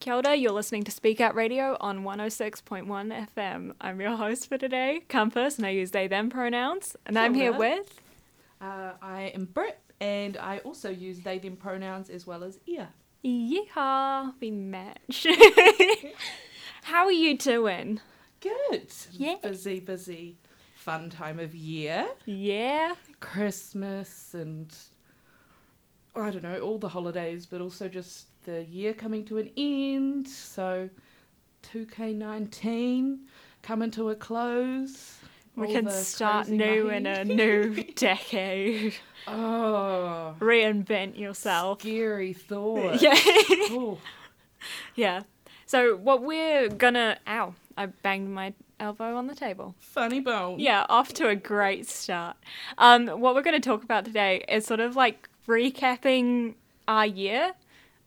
Kia ora, you're listening to Speak Out Radio on 106.1 FM. I'm your host for today, Compass, and I use they them pronouns. And Kia I'm here ora. with. Uh, I am Brit, and I also use they them pronouns as well as ear. Yeehaw, we match. How are you doing? Good. Yeah. Busy, busy, fun time of year. Yeah. Christmas and I don't know, all the holidays, but also just the year coming to an end. So 2K19 coming to a close. We can start new in a new decade. Oh, Reinvent yourself. scary thought. Yeah. Oh, yeah. So, what we're gonna. Ow. I banged my elbow on the table. funny bone. Yeah, off to a great start. Um, what we're going to talk about today is sort of like recapping our year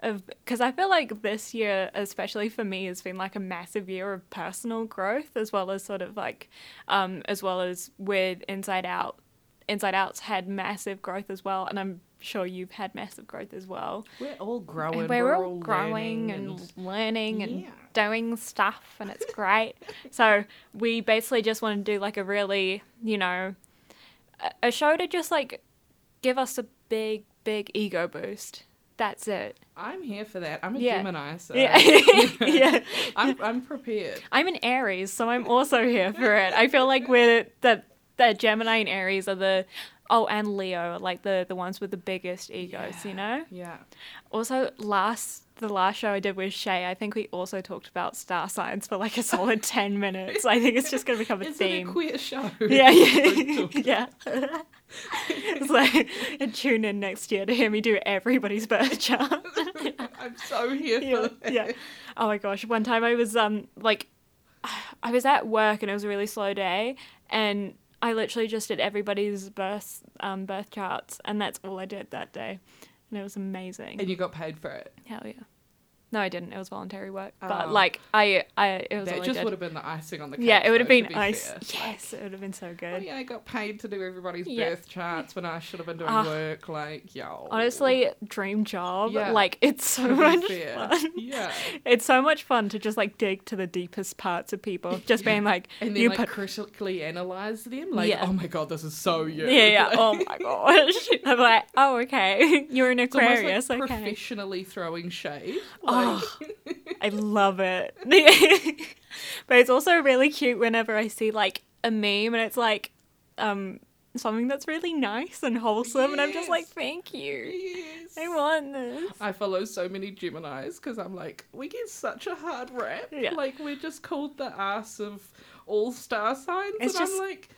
of because I feel like this year, especially for me, has been like a massive year of personal growth as well as sort of like, um, as well as with Inside Out. Inside Out's had massive growth as well, and I'm sure you've had massive growth as well. We're all growing. And we're, all all growing learning and, learning and Yeah. doing stuff, and it's great. so we basically just want to do like a really, you know, a show to just like give us a big, big ego boost. That's it. I'm here for that. I'm a Yeah. Gemini, so Yeah, yeah. I'm I'm prepared. I'm an Aries, so I'm also here for it. I feel like we're the the Gemini and Aries are the oh, and Leo, like the the ones with the biggest egos, you know. Yeah. Also, last the last show I did with Shay, I think we also talked about star signs for like a solid ten minutes. I think it's just gonna become a Is theme. it a queer show? yeah, yeah, yeah. it's like tune in next year to hear me do everybody's birth chart. I'm so here for yeah, that. yeah. Oh my gosh! One time I was um like, I was at work and it was a really slow day, and I literally just did everybody's birth um birth charts, and that's all I did that day, and it was amazing. And you got paid for it. Hell yeah. No, I didn't. It was voluntary work. But Oh. like I I it was all That I just did. would have been the icing on the cake. Yeah, it would have though, been be ice. fair. Yes, it would have been so Oh good. yeah, I got paid to do everybody's Yeah. birth charts when I should have been doing Ah. work. Like, yo. Honestly, dream job. Yeah. Like it's so to be much fair. fun. Yeah. It's so much fun to just like dig to the deepest parts of people. Just being like, And then you like put critically analyze them. Like, Yeah. oh my god, this is so you. yeah, yeah. Like, Oh my gosh. I'm like, oh okay, you're an it's almost Aquarius. like okay. professionally throwing shade. Oh. I love it. but it's also really cute whenever I see like a meme and it's like um something that's really nice and wholesome and I'm just like, thank you. yes. I want this. I follow so many Geminis because I'm like, we get such a hard rap. Yeah. Like we're just called the ass of all star signs, It's and just- I'm like,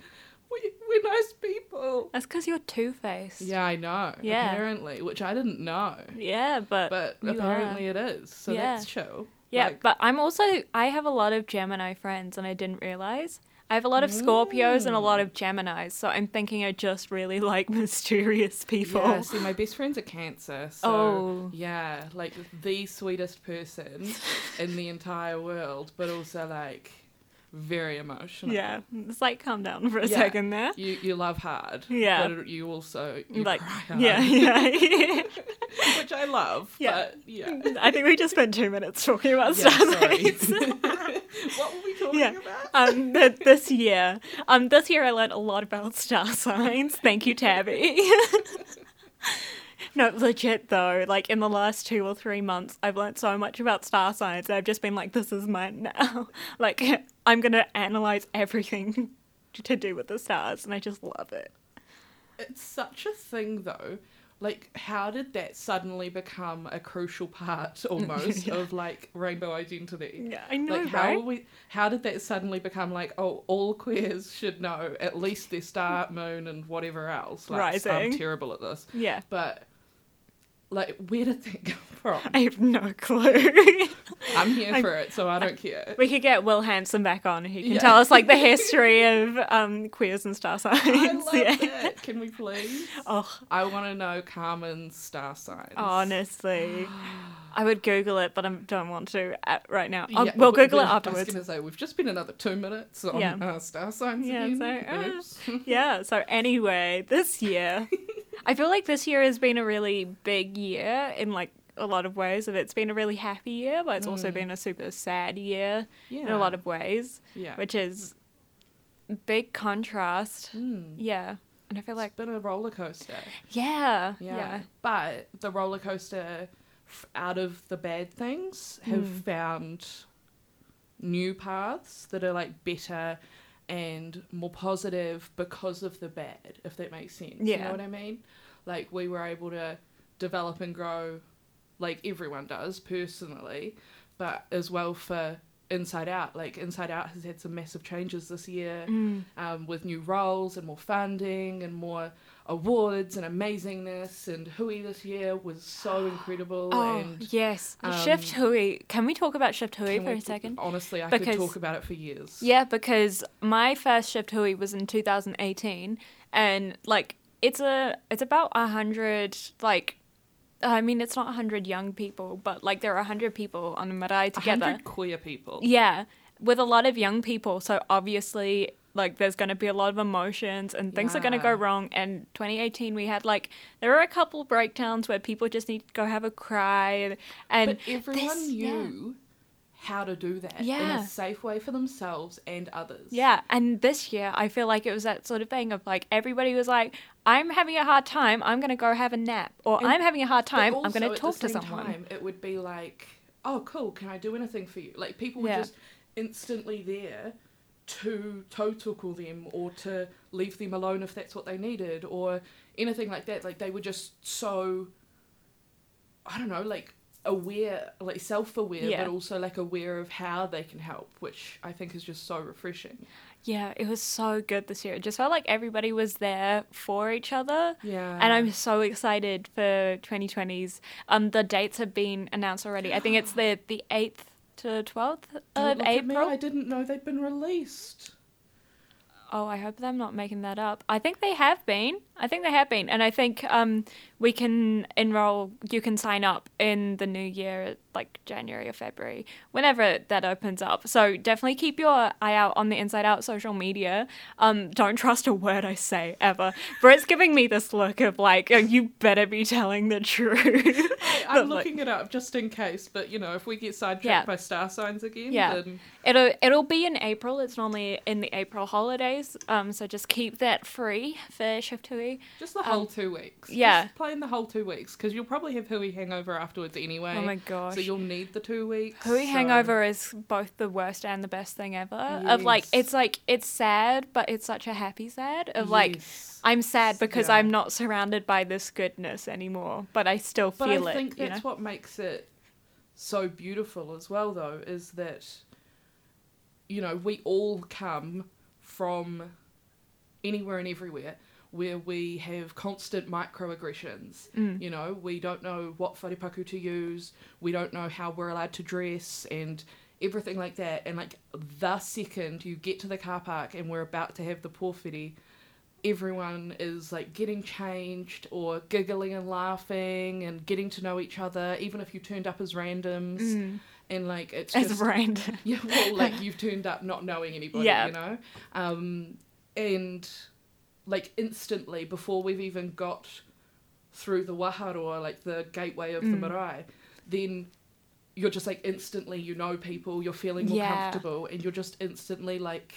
we we're nice people. That's because you're two faced. Yeah, I know. Yeah. Apparently, which I didn't know, Yeah, but but you apparently it is. So Yeah. that's chill. Yeah, Like, but I'm also I have a lot of Gemini friends and I didn't realize. I have a lot of Scorpios and a lot of mm. Geminis, so I'm thinking I just really like mysterious people. Yeah, see, my best friend's a Cancer. So, Oh. yeah, like the sweetest person in the entire world, but also like very emotional. Yeah, it's like calm down for a Yeah. second there. You you love hard. Yeah. But you also you like, cry hard. yeah, yeah. Which I love. Yeah. But yeah. I think we just spent two minutes talking about Yeah, star signs. what were we talking Yeah. about? um, th- this year, um, this year I learned a lot about star signs. Thank you, Tabby. no, legit though. Like in the last two or three months, I've learned so much about star signs. that I've just been like, this is mine now. like I'm gonna analyze everything to do with the stars, and I just love it. It's such a thing though. Like, how did that suddenly become a crucial part almost Yeah. of like rainbow identity? Yeah, I know, like how right? we how did that suddenly become like oh all queers should know at least their star moon and whatever else like i'm terrible at this Yeah, but like where did that come from I have no clue. i'm here I- for it so i don't care We could get Will Hanson back on. He can Yeah. tell us like the history of um, queers and star signs. i love yeah. that can we please Oh, i want to know carmen's star signs honestly, I would Google it, but I don't want to at, right now. I'll, Yeah, we'll Google it I afterwards. was gonna say we've just been another two minutes on Yeah. uh, star signs Yeah, again. so, uh, Yeah. So anyway, this year, I feel like this year has been a really big year in like a lot of ways of it's been a really happy year, but it's also Mm. been a super sad year Yeah. in a lot of ways, yeah. which is big contrast. Mm. Yeah. And I feel like it's been a roller coaster. yeah, Yeah. yeah. But the roller coaster, out of the bad things, have Mm. found new paths that are like better and more positive because of the bad, if that makes sense. Yeah. You know what I mean? Like we were able to develop and grow like everyone does personally, but as well for Inside Out. Like Inside Out has had some massive changes this year Mm. um, with new roles and more funding and more awards and amazingness. And Hui this year was so incredible. Oh, and yes. um, Shift Hui. Can we talk about Shift Hui for we- a second? Honestly, I Because- could talk about it for years. Yeah, because my first Shift Hui was in 2018, and like it's a it's about a hundred like. I mean, it's not a hundred young people, but like there are a hundred people on the marae together. hundred queer people. Yeah, with a lot of young people. So obviously, like, there's going to be a lot of emotions and things are going to go wrong. And 2018, we had like, there were a couple breakdowns where people just need to go have a cry. And, and But everyone this- yeah. knew how to do that in a safe way for themselves and others. yeah, and this year, I feel like it was that sort of thing of like, everybody was like, I'm having a hard time, I'm going to go have a nap. Or And- I'm having a hard time, I'm going to talk to someone. Time, it would be like, oh, cool, can I do anything for you? Like people were Yeah. just instantly there to tautoko them or to leave them alone if that's what they needed or anything like that. Like they were just so, I don't know, like aware, like self-aware, Yeah. but also like aware of how they can help, which I think is just so refreshing. Yeah, it was so good this year. It just felt like everybody was there for each other. Yeah. and I'm so excited for 2020s. Um, the dates have been announced already. I think it's the the eighth to twelfth Don't of look at me, April. I didn't know they'd been released. Oh, I hope I'm not making that up. I think they have been. I think they have been, and I think um we can enroll. You can sign up in the new year, like January or February, whenever that opens up. So definitely keep your eye out on the Inside Out social media. Um, don't trust a word I say ever. Brit's giving me this look of like, oh, you better be telling the truth. I'm But, like- looking it up just in case, but you know, if we get sidetracked Yeah. by star signs again, Yeah. then It'll it'll be in April. It's normally in the April holidays. Um, so just keep that free for Shift Hui. just the whole two weeks. Um, yeah. Just the whole two weeks because you'll probably have Hui hangover afterwards anyway. Oh my gosh. So you'll need the two weeks. Hui so- Hangover is both the worst and the best thing ever. Of like, it's like it's sad, but it's such a happy sad. Of like, I'm sad because Yeah. I'm not surrounded by this goodness anymore, but I still But feel I it. I think that's know? what makes it so beautiful as well, though, is that you know we all come from anywhere and everywhere where we have constant microaggressions. Mm. You know, we don't know what wharepaku to use, we don't know how we're allowed to dress, and everything like that. And like the second you get to the car park and we're about to have the pōwhiri, everyone is like getting changed or giggling and laughing and getting to know each other, even if you turned up as randoms. Mm. And like it's As just random. yeah, well, like you've turned up not knowing anybody, Yeah. you know, um, and like instantly before we've even got through the waharoa, like the gateway of the Mm. marae, then you're just like instantly you know people, you're feeling more Yeah. comfortable, and you're just instantly like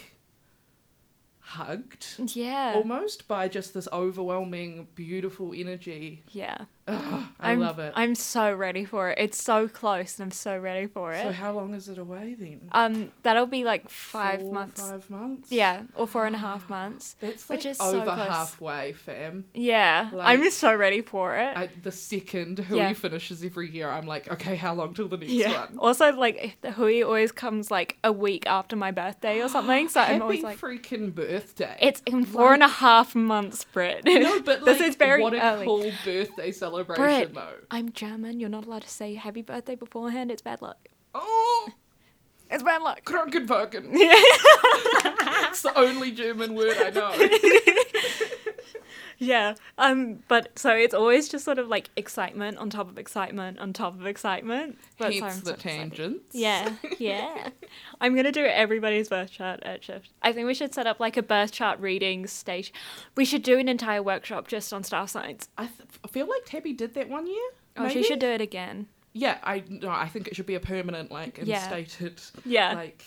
hugged Yeah. almost by just this overwhelming, beautiful energy. yeah. Ugh, I I'm, love it. I'm so ready for it. It's so close, and I'm so ready for it. so how long is it away then? um, that'll be like five Four, months. Five months. Yeah, or four and a half months. That's Which like is so over close. halfway, fam. Yeah, Like- I'm so ready for it. I, the second Hui Yeah. finishes every year, I'm like, okay, how long till the next yeah. one? Also, like the Hui always comes like a week after my birthday or something, so Happy I'm always like, freaking birthday. it's in four and a half months, Brit. no, but this like, is very what a early. cool birthday celebration, Brit. though. I'm German. You're not allowed to say happy birthday beforehand. It's bad luck. Oh, It's bad luck. Krankenwagen. Yeah. it's the only German word I know. Yeah. Um. But so it's always just sort of like excitement on top of excitement on top of excitement. But so I'm the so excited. tangents. Yeah, yeah. I'm gonna do everybody's birth chart at shift. I think we should set up like a birth chart reading station. We should do an entire workshop just on star signs. I, th- I feel like Tabby did that one year. Oh, she should do it again. Yeah, I no, I think it should be a permanent, like Yeah. instated, Yeah. like,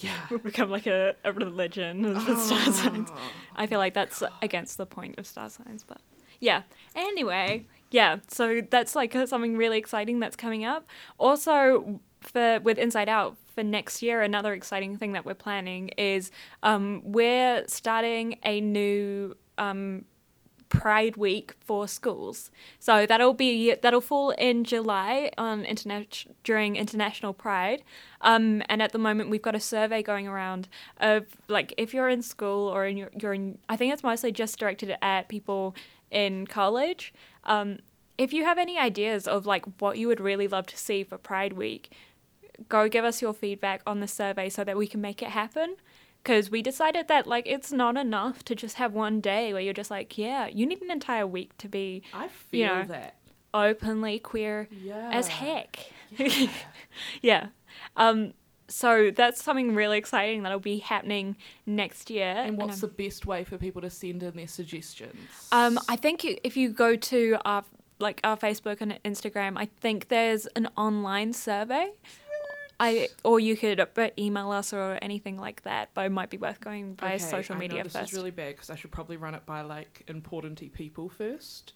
yeah. Become like a, a religion of the star signs. Oh. I feel like that's against the point of star signs, but yeah. Anyway, yeah. So that's like something really exciting that's coming up. Also, for with Inside Out for next year, another exciting thing that we're planning is um, we're starting a new um, Pride Week for schools. So that'll be that'll fall in July on internet during International Pride. Um, and at the moment, we've got a survey going around of like if you're in school or in your, you're in. I think it's mostly just directed at people in college. Um, if you have any ideas of like what you would really love to see for Pride Week, go give us your feedback on the survey so that we can make it happen because we decided that like it's not enough to just have one day where you're just like yeah you need an entire week to be I feel You know, that. openly queer Yeah. as heck Yeah. yeah um so that's something really exciting that'll be happening next year and what's I'm- the best way for people to send in their suggestions? um i think if you go to our like our facebook and instagram i think there's an online survey I or you could email us or anything like that, but it might be worth going by Okay, social I know media this first. is really bad because I should probably run it by like importanty people first.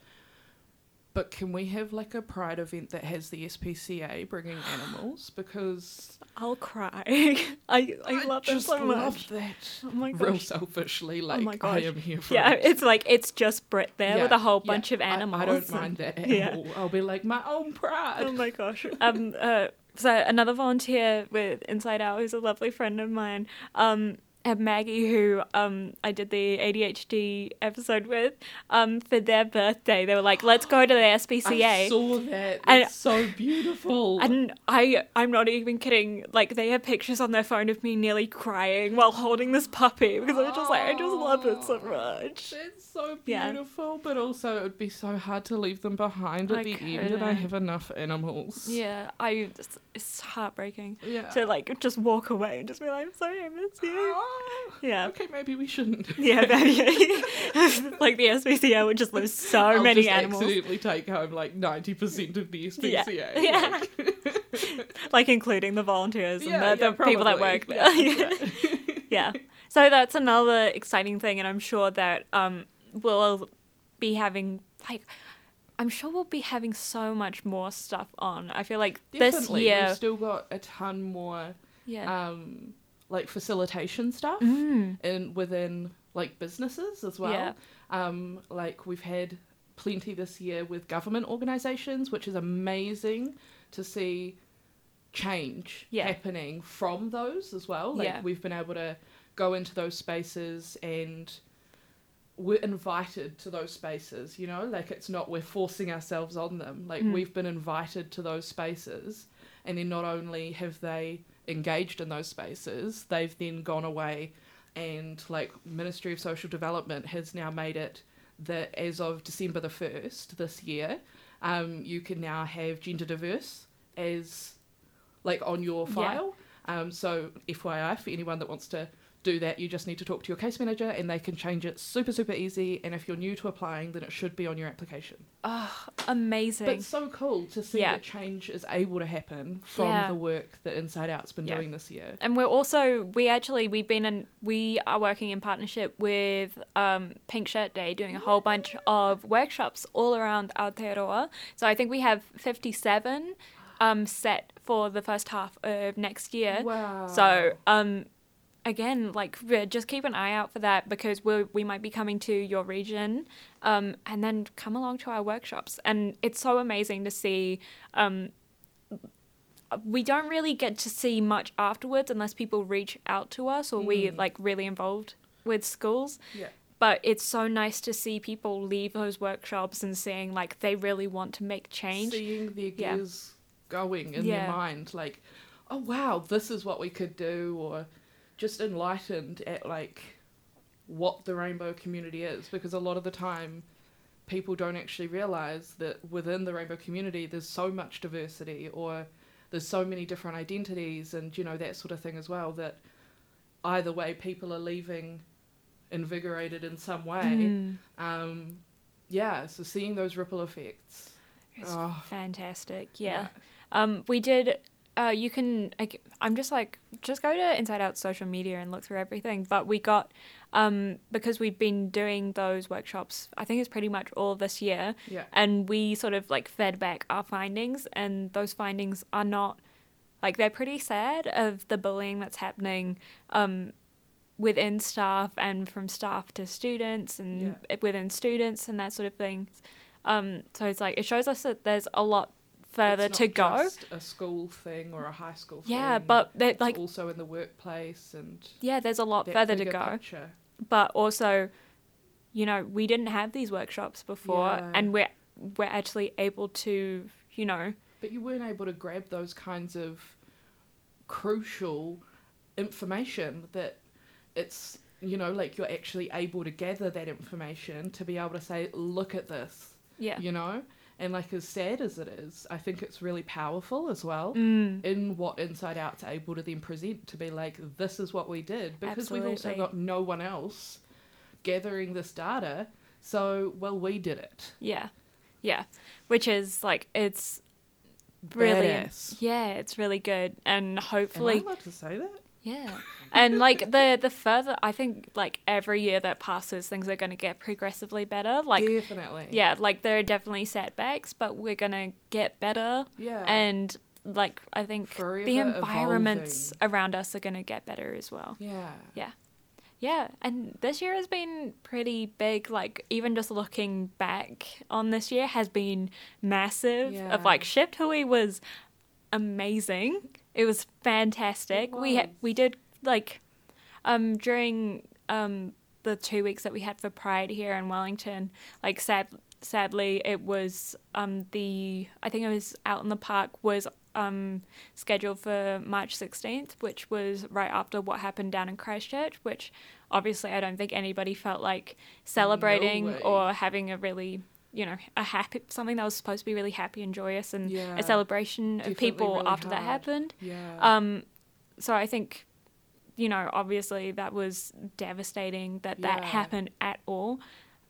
But can we have like a pride event that has the SPCA bringing animals? Because I'll cry. I I love that just so much. love that. Oh my Real selfishly, like my I gosh. am here for Yeah, it. it's like it's just Brit there Yeah, with a whole yeah. bunch of animals. I, don't mind that at Yeah. all. I'll be like my own pride. Oh my gosh. Um. Uh. So another volunteer with Inside Out, who's a lovely friend of mine, um, and Maggie, who um I did the ADHD episode with, um, for their birthday, they were like, "Let's go to the SPCA." I saw that. And- It's so beautiful. And I, I'm not even kidding. Like they have pictures on their phone of me nearly crying while holding this puppy because I was just like, I just love it so much. It's so Yeah. beautiful, but also it would be so hard to leave them behind at I the end, and I have enough animals. Yeah, I. It's, it's heartbreaking Yeah. to like just walk away and just be like, I'm sorry, I miss you. Ah, Yeah. Okay, maybe we shouldn't. Yeah, maybe. like the SPCA would just lose so I'll many just animals, accidentally take home like ninety percent of the Yeah. SPCA. Yeah. Like, like including the volunteers and the, yeah, the people that work there. Yeah, Yeah. yeah. So that's another exciting thing, and I'm sure that um we'll be having like. I'm sure we'll be having so much more stuff on. I feel like this year, we've still got a ton more yeah, um, like facilitation stuff Mm. in within like businesses as well. Yeah. Um, like we've had plenty this year with government organisations, which is amazing to see change Yeah. happening from those as well. Like Yeah. we've been able to go into those spaces and we're invited to those spaces, you know, like it's not we're forcing ourselves on them. Like Mm. we've been invited to those spaces and then not only have they engaged in those spaces, they've then gone away and like Ministry of Social Development has now made it that as of December the first this year, um, you can now have gender diverse as like on your Yeah. file. Um, so FYI for anyone that wants to do that, you just need to talk to your case manager and they can change it super super easy. And if you're new to applying, then it should be on your application. oh, amazing. But it's so cool to see Yeah. that change is able to happen from Yeah. the work that Inside Out's been Yeah. doing this year. and we're also we actually we've been in we are working in partnership with um, Pink Shirt Day, doing a whole bunch of workshops all around Aotearoa. So I think we have fifty seven um, set for the first half of next year. Wow. So um, again, like just keep an eye out for that because we we might be coming to your region, um, and then come along to our workshops. And it's so amazing to see. Um, we don't really get to see much afterwards unless people reach out to us or we Mm. like really involved with schools. yeah. But it's so nice to see people leave those workshops and seeing like they really want to make change. seeing Yeah. gears going in Yeah. their mind, like, oh wow, this is what we could do, or just enlightened at like what the rainbow community is, because a lot of the time people don't actually realize that within the rainbow community there's so much diversity or there's so many different identities and you know that sort of thing as well that either way people are leaving invigorated in some way Mm. um, yeah, so seeing those ripple effects It's Oh. fantastic. Yeah. Um, we did. Uh, you can. Like, I'm just like, just go to Inside Out social media and look through everything. But we got, um, because we've been doing those workshops. I think it's pretty much all this year, Yeah. and we sort of like fed back our findings, and those findings are not, like, they're pretty sad of the bullying that's happening, um, within staff and from staff to students and within students and that sort of thing. Um, so it's like it shows us that there's a lot further to go. just a school thing or a high school thing. Yeah, but that like also in the workplace and yeah, there's a lot further to go. picture. But also, you know, we didn't have these workshops before, Yeah. and we're we're actually able to, you know, But you weren't able to grab those kinds of crucial information that it's you know like you're actually able to gather that information to be able to say look at this yeah, you know and like as sad as it is i think it's really powerful as well mm, in what inside out's able to then present to be like this is what we did because we've also got no one else gathering this data so well we did it. Yeah, yeah, which is like it's brilliant. Badass. Yeah, it's really good, and hopefully, Am I allowed to say that Yeah. And like the the further I think like every year that passes things are going to get progressively better. Like definitely yeah, like there are definitely setbacks, but we're going to get better yeah and like I think Forever the environments around us are going to get better as well. Yeah. Yeah Yeah, and this year has been pretty big. Like even just looking back on this year has been massive. Yeah. Of like Shift Hui was amazing. It was fantastic. It We had was. we did like um during um the two weeks that we had for Pride here in Wellington. Like sad sadly it was um the I think it was out in the park was um scheduled for March 16th, which was right after what happened down in Christchurch, which obviously I don't think anybody felt like celebrating way. or having a really, you know, a happy something that was supposed to be really happy and joyous and Yeah. a celebration of people really after that happened. yeah Um so I think you know, obviously that was devastating that that happened at all.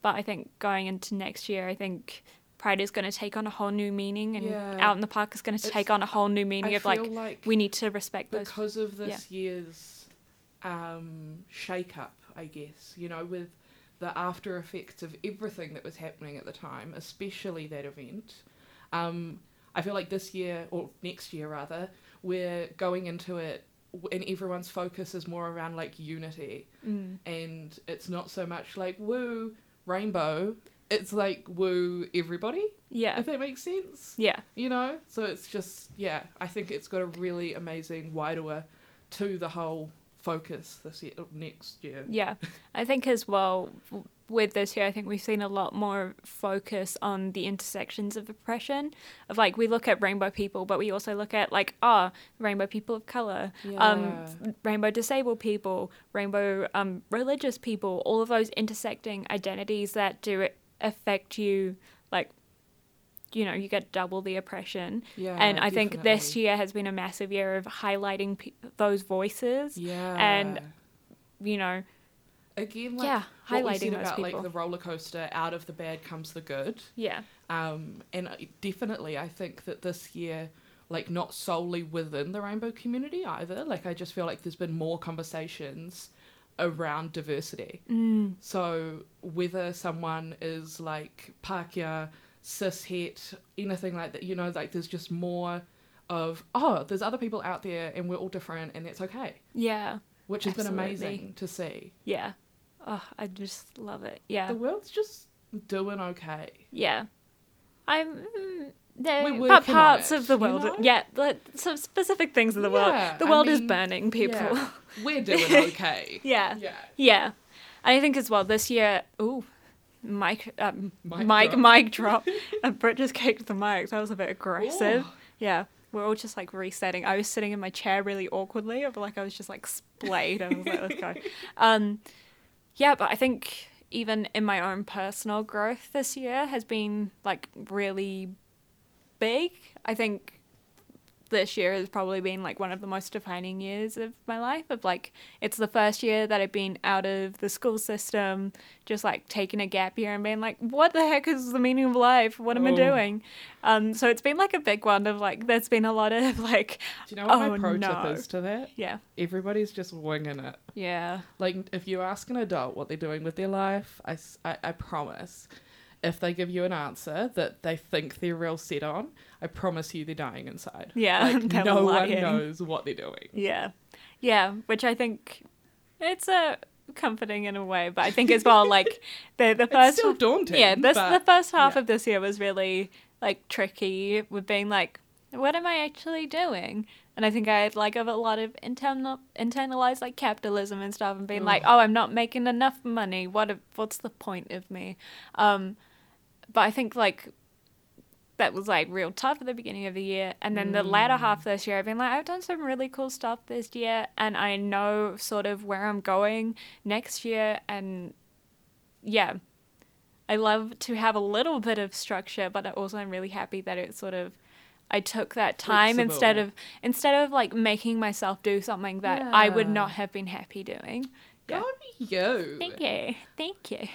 But I think going into next year, I think Pride is going to take on a whole new meaning, and Yeah. out in the park is going to take on a whole new meaning I of like, like we need to respect those. because of this year's um, shake up, I guess, you know, with the after effects of everything that was happening at the time, especially that event. Um, I feel like this year, or next year rather, we're going into it and everyone's focus is more around like unity. Mm. And it's not so much like woo, rainbow. It's like woo, everybody, Yeah, if that makes sense yeah, you know so it's just yeah i think it's got a really amazing wider to the whole focus this year next year yeah. I think as well with this year, I think we've seen a lot more focus on the intersections of oppression. Of like, we look at rainbow people, but we also look at like, ah, rainbow people of color, um, rainbow disabled people, rainbow um, religious people, all of those intersecting identities that do affect you, you know, you get double the oppression. yeah and I think this year has been a massive year of highlighting pe- those voices, yeah. And, you know, again like yeah, highlighting about people. like the roller coaster out of the bad comes the good. Yeah, um and definitely i think that this year like not solely within the rainbow community either. Like i just feel like there's been more conversations around diversity. Mm, So whether someone is like Pākehā, cis het, anything like that, you know, like there's just more of oh, there's other people out there and we're all different and that's okay, yeah, which has been amazing to see. yeah. Oh, I just love it. Yeah, The world's just doing okay. yeah. I'm. Mm, there, We're but parts it, of the you world, know? yeah, but some specific things of the world. Yeah, The I world is burning, people. Yeah, we're doing okay. yeah. yeah. Yeah, and I think as well this year. Ooh, mic, um, Mic mic, drop. mic drop. and Brit just kicked the mic. That was a bit aggressive. Ooh. Yeah, we're all just like resetting. I was sitting in my chair really awkwardly. I feel like I was just like splayed. I was like, let's go. Um, yeah, but I think even in my own personal growth this year has been like really big. I think this year has probably been like one of the most defining years of my life of like it's the first year that I've been out of the school system just like taking a gap year and being like what the heck is the meaning of life what am I Oh. doing um so it's been like a big one of like there's been a lot of like Do you know what Oh, my pro no. tip is to that? yeah Everybody's just winging it. yeah Like, if you ask an adult what they're doing with their life, I I promise, if they give you an answer that they think they're real set on, I promise you they're dying inside. Yeah, Like, no one lying. knows what they're doing. Yeah. Yeah, which I think it's a comforting in a way, but I think as well like the the It's first still daunting. Yeah, this but the first half yeah. of this year was really like tricky with being like what am I actually doing? And I think I had like a lot of internal internalized like capitalism and stuff and being like, oh, I'm not making enough money. What if, what's the point of me? Um but I think like that was like real tough at the beginning of the year. And then the latter half of this year, I've been like, I've done some really cool stuff this year, and I know sort of where I'm going next year. And yeah, I love to have a little bit of structure, but I also I'm really happy that it sort of. I took that time instead of instead of like making myself do something that I would not have been happy doing. Yeah. Go you. Thank you, thank you.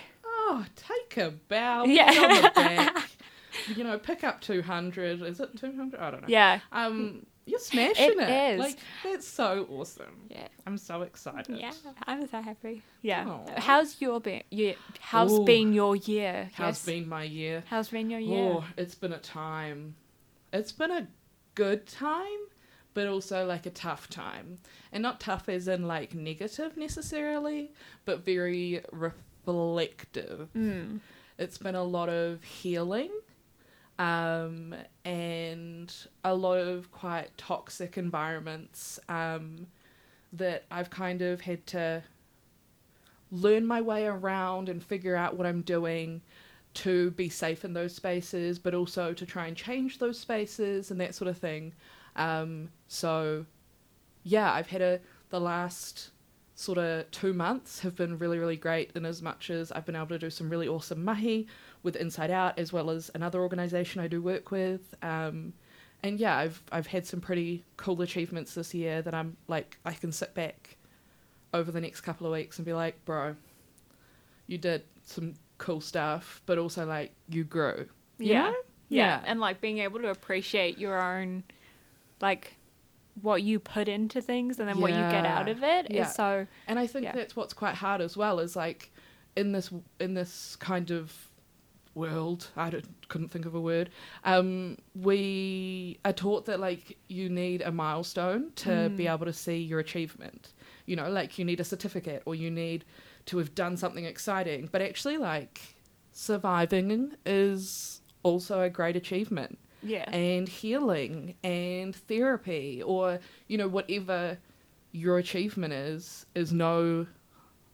Oh, take a bow. Yeah. Yeah. on the back. you know, pick up 200. Is it 200? I don't know. Yeah, Um, you're smashing It it. is. Like, that's so awesome. yeah. I'm so excited. Yeah, I'm so happy. Yeah. Aw. How's your been? Yeah. How's Ooh. been your year? How's Yes. been my year? How's been your year? Oh, it's been a time. It's been a good time, but also like a tough time. And not tough as in like negative necessarily, but very reflective. Mm. It's been a lot of healing um, and a lot of quite toxic environments um, that I've kind of had to learn my way around and figure out what I'm doing to be safe in those spaces, but also to try and change those spaces and that sort of thing. Um, so, yeah, I've had a the last sort of two months have been really really great in as much as I've been able to do some really awesome mahi with Inside Out as well as another organisation I do work with. Um, and yeah, I've I've had some pretty cool achievements this year that I'm like I can sit back over the next couple of weeks and be like, bro, you did some cool stuff, but also like you grew. you Yeah. know? yeah. And like being able to appreciate your own, like, what you put into things and then what you get out of it is Yeah. so. And I think Yeah. that's what's quite hard as well is like in this in this kind of world, I couldn't think of a word. Um, we are taught that like you need a milestone to be Mm. able to see your achievement. You know, like you need a certificate or you need to have done something exciting. But actually, like surviving is also a great achievement Yeah. and healing and therapy or you know whatever your achievement is is no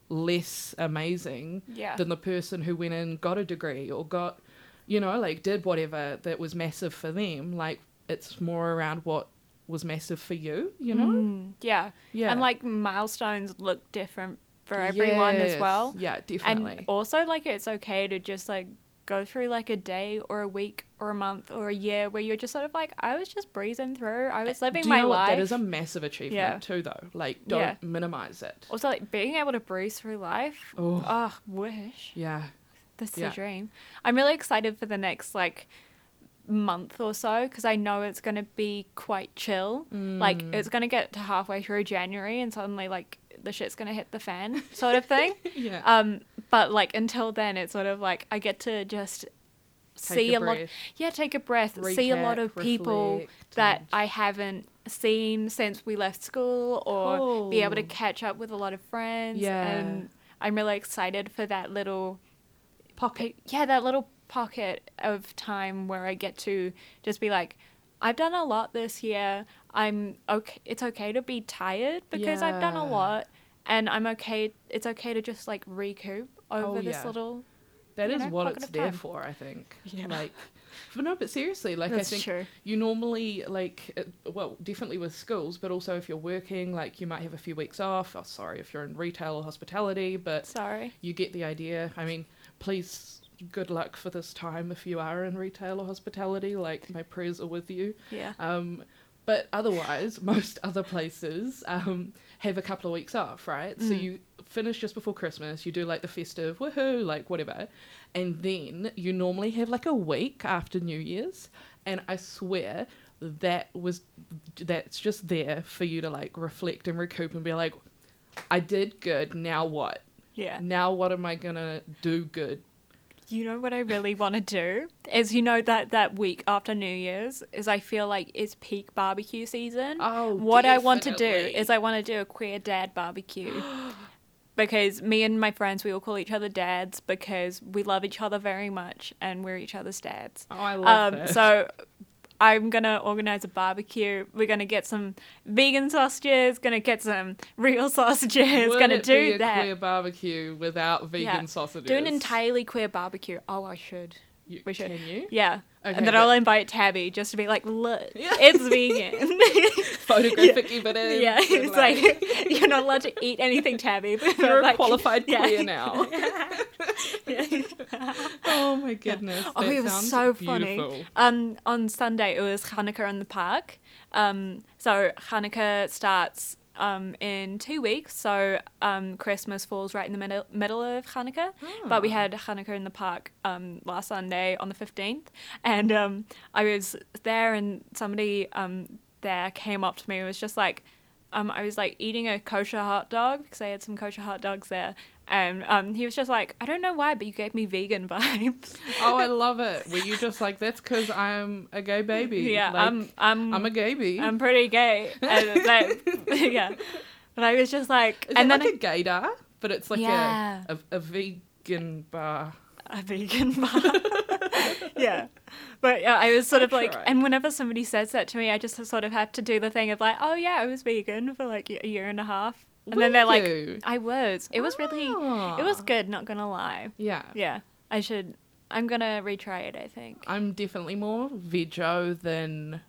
less amazing yeah. than the person who went and got a degree or got you know like did whatever that was massive for them like it's more around what was massive for you you know Mm, yeah. yeah And like milestones look different for everyone as well. yeah And definitely also, like, it's okay to just like go through like a day or a week or a month or a year where you're just sort of like, I was just breezing through. I was living Do you my know what? life. that is a massive achievement Yeah. too though like don't Yeah. minimize it also, like being able to breeze through life. oh Oh, wish. yeah This is Yeah. a dream. I'm really excited for the next like month or so because I know it's going to be quite chill. Like Mm. it's going to get to halfway through January and suddenly like the shit's going to hit the fan sort of thing. yeah um but like until then it's sort of like I get to just Take see a a, lot yeah take a breath see a lot of people reflect, that I haven't seen since we left school or be able to catch up with a lot of friends Yeah. and I'm really excited for that little pocket yeah, that little pocket of time where I get to just be like, I've done a lot this year. I'm okay. It's okay to be tired because I've done a lot, and I'm okay. It's okay to just like recoup over Oh, this yeah. little. That is know, what it's there time. for, I think. Yeah. Like, but no, but seriously, like That's I think true. you normally like, it, well, definitely with schools, but also if you're working, like you might have a few weeks off. Oh, sorry, if you're in retail or hospitality, but Sorry. you get the idea. I mean, please, good luck for this time if you are in retail or hospitality. Like my prayers are with you. Yeah. Um, But otherwise, most other places um, have a couple of weeks off, right? So Mm. you finish just before Christmas, you do like the festive woohoo, like whatever. And then you normally have like a week after New Year's. And I swear that was that's just there for you to like reflect and recoup and be like, I did good, now what? Yeah. Now what am I gonna do good? You know what I really want to do is you know that that week after New Year's is I feel like it's peak barbecue season. Oh, what I want to do is I want to do a queer dad barbecue. because me and my friends we all call each other dads because we love each other very much and we're each other's dads. Oh, I love Um, that. so I'm gonna organize a barbecue. We're gonna get some vegan sausages. Gonna get some real sausages. Would gonna it do be a that. queer barbecue without vegan Yeah. sausages? Do an entirely queer barbecue. Oh, I should. You- we should. Can you? Yeah. Okay, and then I'll invite Tabby just to be like, look, Yeah. it's vegan. Photographic evidence. yeah, it's like, you're not allowed to eat anything, Tabby. But you're a qualified yeah. queer now. Yeah. Oh my goodness. Oh, it was so beautiful. funny. Um, on Sunday it was Hanukkah in the park. Um, so Hanukkah starts um in two weeks. So um, Christmas falls right in the middle middle of Hanukkah. But we had Hanukkah in the park um last Sunday on the fifteenth, and um I was there and somebody um there came up to me and was just like. Um, I was like eating a kosher hot dog because I had some kosher hot dogs there, and um, he was just like, "I don't know why, but you gave me vegan vibes." Oh, I love it. Were you just like, that's because I'm a gay baby? Yeah, Like, I'm I'm I'm a gay baby. I'm pretty gay. And like, yeah. But I was just like, Is and then like a gaydar? But it's like Yeah. a, a, a vegan bar. a, a vegan bar. yeah. But yeah, I was sort of like, and whenever somebody says that to me, I just sort of have to do the thing of like, oh yeah, I was vegan for like a year and a half. And Were then they're like, you? I was. It was really, it was Ah. good, not gonna lie. Yeah. Yeah. I should, I'm gonna retry it, I think. I'm definitely more vego than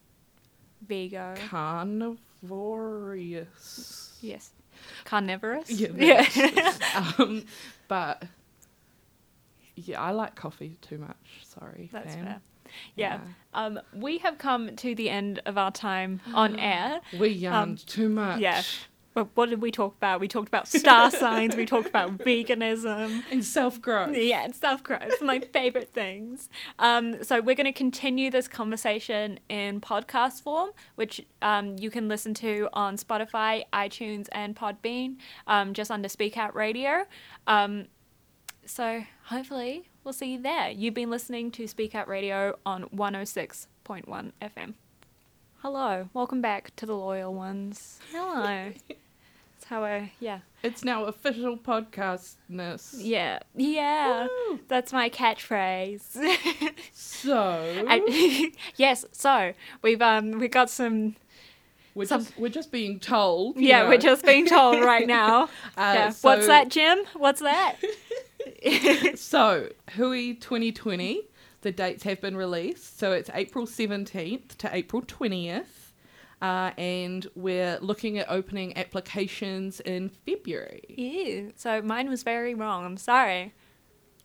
Vigo. carnivorous. Yes. Carnivorous? Yeah, Yeah. um, but yeah, I like coffee too much. Sorry, That's fam. fair. Yeah. Um, we have come to the end of our time on air. We yarned too much. Yeah. But what did we talk about? We talked about star signs. We talked about veganism. And self growth. Yeah, and self growth, my favorite things. Um, so we're going to continue this conversation in podcast form, which um, you can listen to on Spotify, iTunes, and Podbean, um, just under Speak Out Radio. Um, so hopefully we'll see you there. You've been listening to Speak Out Radio on 106.1 FM. Hello, welcome back to the loyal ones. Hello. How I, yeah. It's now official podcastness. Yeah, yeah. Woo. That's my catchphrase. So I- yes. So we've um we got some. we're some- just we're just being told. Yeah, know. we're just being told right now. Uh, yeah. so- What's that, Jim? What's that? So, Hui 2020, the dates have been released. So it's April 17th to April 20th. Uh, and we're looking at opening applications in February. Ew. So mine was very wrong. I'm sorry.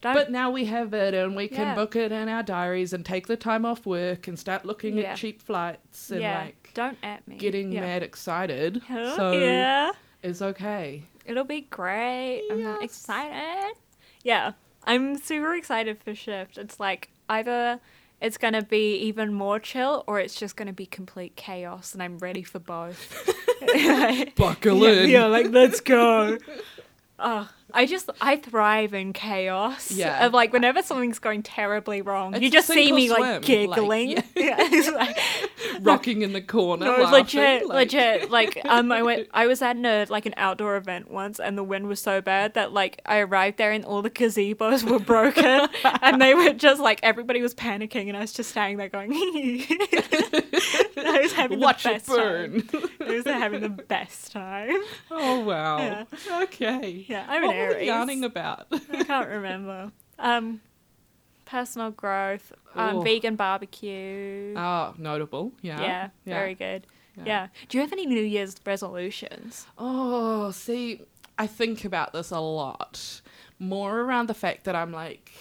Don't. But now we have it and we can Yeah. book it in our diaries and take the time off work and start looking Yeah. at cheap flights and yeah. like don't at me. getting yeah. mad excited. Hell so yeah. it's okay. It'll be great. I'm excited. Yeah, I'm super excited for Shift. It's like either it's gonna be even more chill or it's just gonna be complete chaos, and I'm ready for both. Buckle yeah, in. yeah, like let's go. Oh, I just I thrive in chaos. Yeah. Of like whenever something's going terribly wrong, It's you just see me swim, like like, giggling. yeah. yeah. like, Rocking in the corner. no, laughing, legit, like- legit. Like, um, I went, I was at a, like an outdoor event once, and the wind was so bad that like I arrived there and all the gazebos were broken, and they were just like everybody was panicking, and I was just standing there going, I was having Watch the it best burn. time. I was having the best time. Oh wow. Yeah. Okay. Yeah, I'm an what were we Aries. yarning about? I can't remember. Um, personal growth, um, vegan barbecue. oh, notable. Yeah. yeah, very good. Yeah. Yeah. Do you have any New Year's resolutions? Oh, see, I think about this a lot. More around the fact that I'm like,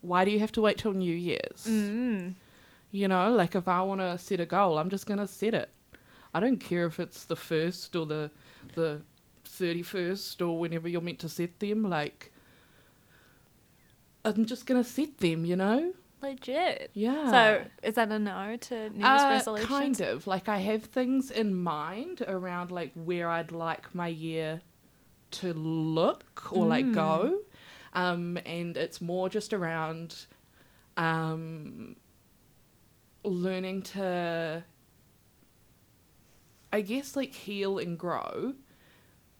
why do you have to wait till New Year's? Mm. You know, like if I want to set a goal, I'm just gonna set it. I don't care if it's the first or the the thirty first or whenever you're meant to set them. Like, I'm just gonna set them. You know. Legit. Yeah. So is that a no to New Year's Uh, resolutions? kind of. Like I have things in mind around like where I'd like my year to look or like Mm. go. Um, and it's more just around um, learning to, I guess, like heal and grow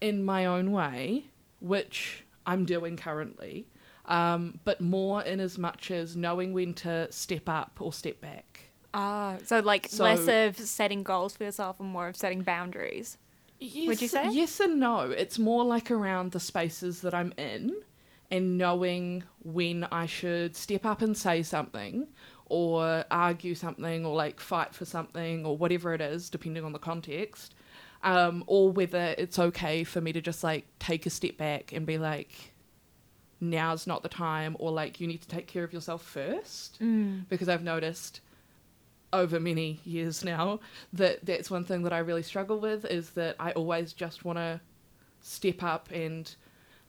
in my own way, which I'm doing currently. Um, but more in as much as knowing when to step up or step back. Ah, so like So- less of setting goals for yourself and more of setting boundaries. Yes, Would you say? Yes and no. It's more like around the spaces that I'm in and knowing when I should step up and say something or argue something or like fight for something or whatever it is, depending on the context. Um, or whether it's okay for me to just like take a step back and be like, now's not the time, or like, you need to take care of yourself first Mm. because I've noticed over many years now that that's one thing that I really struggle with is that I always just want to step up and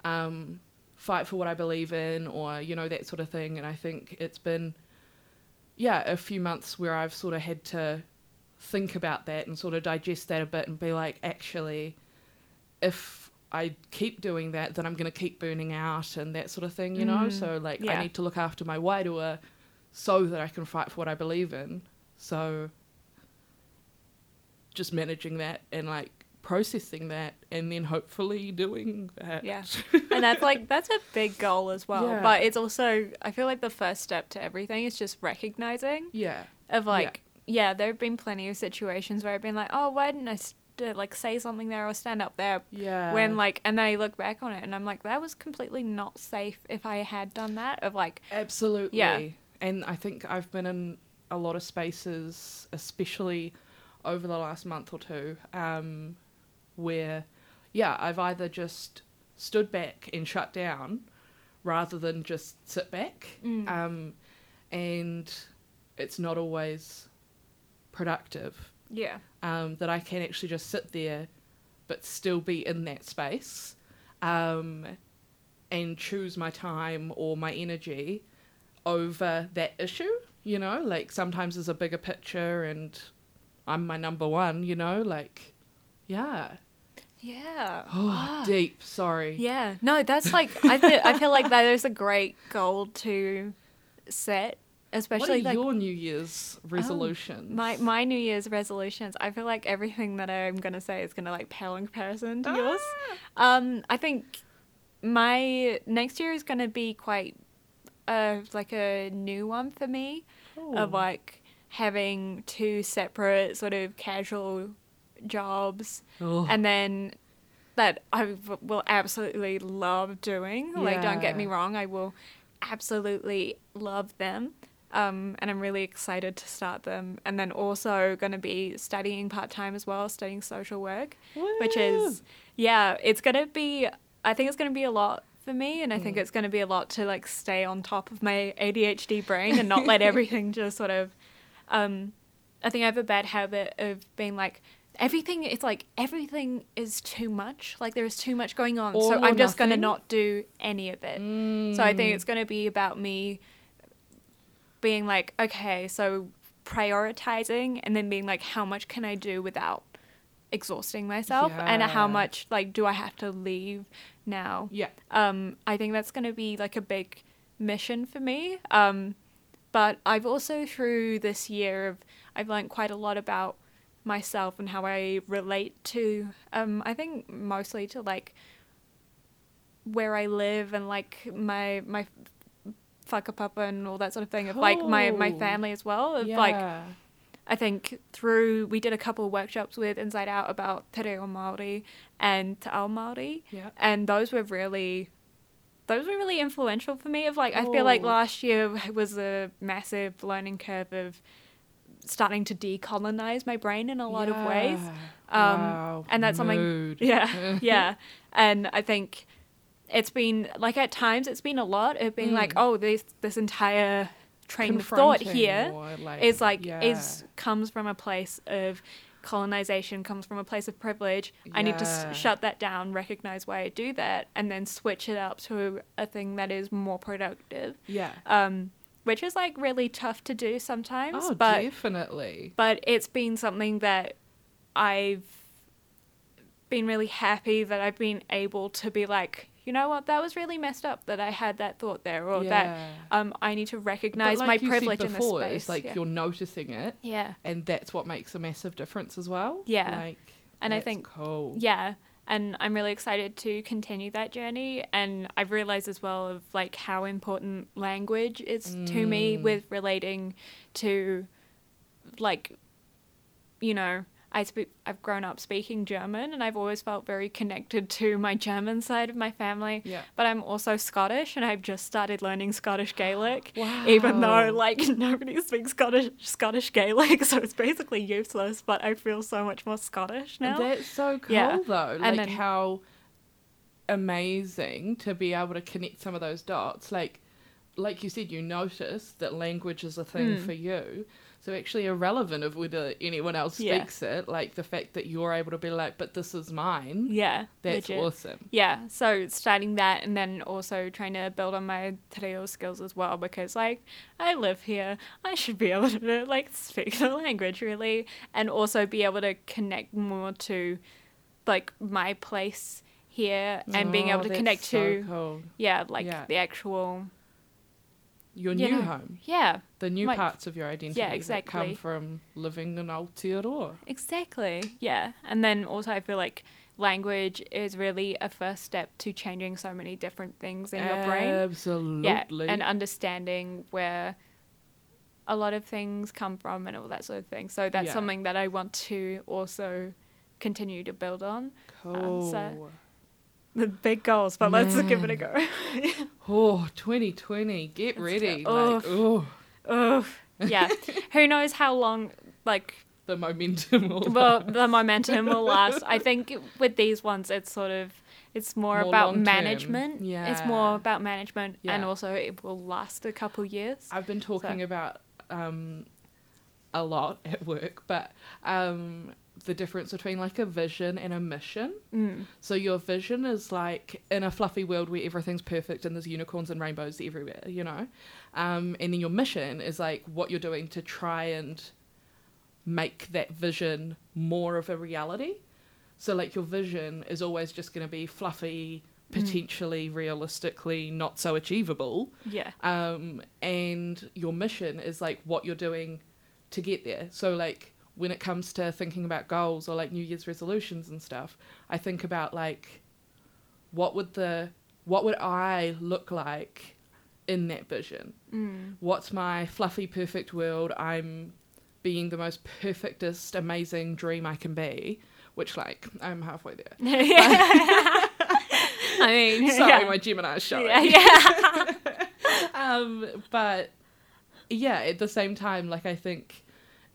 um, fight for what I believe in or you know that sort of thing and I think it's been yeah a few months where I've sort of had to think about that and sort of digest that a bit and be like actually if I keep doing that then I'm going to keep burning out and that sort of thing you know Mm, so like yeah. I need to look after my wairua so that I can fight for what I believe in. So just managing that and like processing that and then hopefully doing that. Yeah. and that's like that's a big goal as well. Yeah. But it's also I feel like the first step to everything is just recognizing Yeah. of like yeah, there have been plenty of situations where I've been like, oh, why didn't I st- like say something there or stand up there Yeah. when like and then I look back on it and I'm like that was completely not safe if I had done that of like Absolutely. Yeah. And I think I've been in a lot of spaces, especially over the last month or two, um, where, yeah, I've either just stood back and shut down rather than just sit back. Mm. Um, and it's not always productive. yeah. Um, that I can actually just sit there but still be in that space um, and choose my time or my energy over that issue, you know? Like sometimes there's a bigger picture and I'm my number one, you know? Like, yeah. Yeah. Oh, Ah. deep. Sorry. Yeah. No, that's like I feel I feel like that is a great goal to set, especially like your New Year's resolutions? my my New Year's resolutions. I feel like everything that I'm gonna say is gonna like pale in comparison to yours. Ah. Um, I think my next year is gonna be quite uh like a new one for me of like having two separate sort of casual jobs Oh. and then that I will absolutely love doing. Like, don't get me wrong, I will absolutely love them. Um, and I'm really excited to start them. And then also going to be studying part time as well, studying social work, which is, yeah, it's going to be, I think it's going to be a lot for me. And I think Mm. it's going to be a lot to like stay on top of my ADHD brain and not let everything just sort of, um, I think I have a bad habit of being like, everything it's like everything is too much like there is too much going on All so i'm just going to not do any of it so i think Mm. it's going to be about me being like okay so prioritizing and then being like how much can i do without exhausting myself and how much like do i have to leave now Yeah. um, I think that's going to be like a big mission for me. Um, but I've also through this year of I've learned quite a lot about myself and how I relate to. Um, I think mostly to like where I live and like my my whakapapa Papa and all that sort of thing of like my my family as well. Of like I think through we did a couple of workshops with Inside Out about Te Reo Māori and Te Ao Māori Yeah. and those were really those were really influential for me of like I feel like Oh. last year was a massive learning curve of starting to decolonize my brain in a lot of ways Um, wow. and that's something- yeah yeah and i think it's been like at times it's been a lot of being like Mm. oh this this entire train of thought here like, is like yeah. is comes from a place of colonization comes from a place of privilege i need to s- shut that down recognize why i do that and then switch it up to a thing that is more productive yeah. um which is like really tough to do sometimes Oh, but definitely. but it's been something that I've been really happy that I've been able to be like, you know what, that was really messed up that I had that thought there, or that um I need to recognize like my privilege in this before, space. It's like yeah. you're noticing it, yeah, and that's what makes a massive difference as well. Yeah. Like, And I think- cool. yeah, and I'm really excited to continue that journey. And I've realized as well of like how important language is to me Mm. with relating to, like, you know. I speak, I've grown up speaking German and I've always felt very connected to my German side of my family. Yeah. But I'm also Scottish and I've just started learning Scottish Gaelic. Wow. Even though like nobody speaks Scottish Scottish Gaelic, so it's basically useless, but I feel so much more Scottish now. That's so cool Yeah. though. And Like then- how amazing to be able to connect some of those dots. Like like you said, you notice that language is a thing Mm. for you. So actually irrelevant of whether anyone else Yeah. speaks it, like the fact that you're able to be like, but this is mine. yeah, That's legit. awesome. Yeah, so starting that and then also trying to build on my Te Reo skills as well because like I live here, I should be able to like speak the language really and also be able to connect more to like my place here and being Oh, able to connect so to cool. yeah, like Yeah. the actual your you new know, home. yeah, The new like- parts of your identity that exactly. come from living in Aotearoa. Exactly. Yeah. And then also I feel like language is really a first step to changing so many different things in your brain. Absolutely. Yeah. And understanding where a lot of things come from and all that sort of thing. So that's Yeah. something that I want to also continue to build on. Um, cool. so- The big goals, but let's give it a mm. go. Oh, 2020. Get ready. Like, oh, oh, yeah. Who knows how long like the momentum will well the momentum will last. I think with these ones it's sort of it's more, More about management. It's more about management and also it will last a couple years. I've been talking about um, a lot at work, but um, the difference between like a vision and a mission. mm. So your vision is like in a fluffy world where everything's perfect and there's unicorns and rainbows everywhere, you know. Um, and then your mission is like what you're doing to try and make that vision more of a reality. So like your vision is always just going to be fluffy, potentially realistically not so achievable. yeah Um, and your mission is like what you're doing to get there. So like when it comes to thinking about goals or like New Year's resolutions and stuff, I think about like what would the what would I look like in that vision? mm. What's my fluffy perfect world? I'm being the most perfectest, amazing dream I can be, which like I'm halfway there. i mean Sorry, yeah. my Gemini showing. yeah, yeah. um, but yeah, at the same time, like I think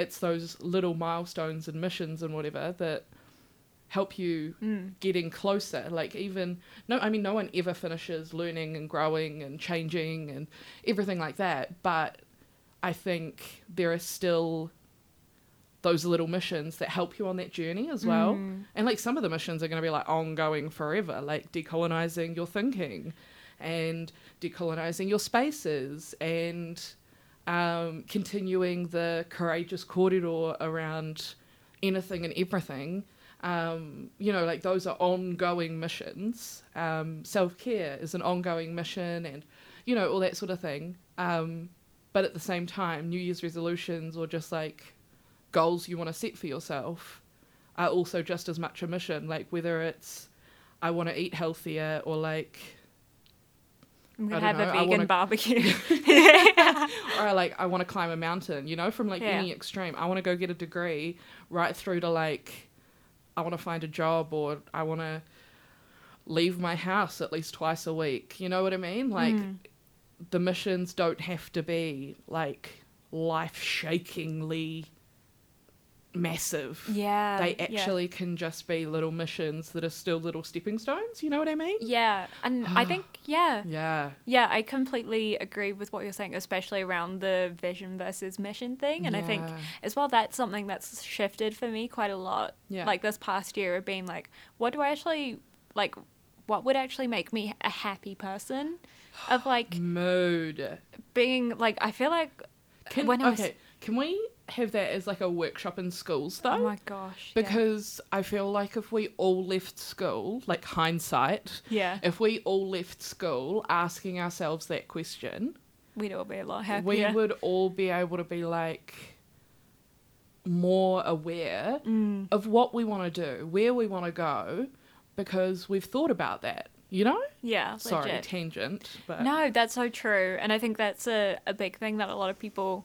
it's those little milestones and missions and whatever that help you Mm. getting closer. Like even no, I mean no one ever finishes learning and growing and changing and everything like that. But I think there are still those little missions that help you on that journey as well. Mm. And like some of the missions are going to be like ongoing forever, like decolonizing your thinking and decolonizing your spaces and um, continuing the courageous kōrero around anything and everything. Um, you know, like those are ongoing missions. Um, Self care is an ongoing mission, and you know all that sort of thing. Um, but at the same time, New Year's resolutions or just like goals you want to set for yourself are also just as much a mission. Like whether it's I want to eat healthier or like I'm gonna have a know, I vegan wanna- barbecue. or like I want to climb a mountain, you know, from like Yeah. any extreme. I want to go get a degree, right through to like I want to find a job or I want to leave my house at least twice a week. You know what I mean? Like Mm. the missions don't have to be like life-shakingly massive. Yeah. They yeah. actually can just be little missions that are still little stepping stones. You know what I mean? Yeah, and I ah. think yeah, Yeah. yeah, I completely agree with what you're saying, especially around the vision versus mission thing. And I think as well that's something that's shifted for me quite a lot. Yeah. Like this past year of being like, what do I actually like? What would actually make me a happy person? Of like Mood. being like, I feel like Can, when I was, okay, can we have that as like a workshop in schools though? oh my gosh, yeah. because I feel like if we all left school, like hindsight, yeah, if we all left school asking ourselves that question, we'd all be a lot happier. we would all be able to be like more aware Mm. of what we want to do, where we want to go, because we've thought about that. You know? Yeah, Sorry, legit. tangent, but No, that's so true. And I think that's a, a big thing that a lot of people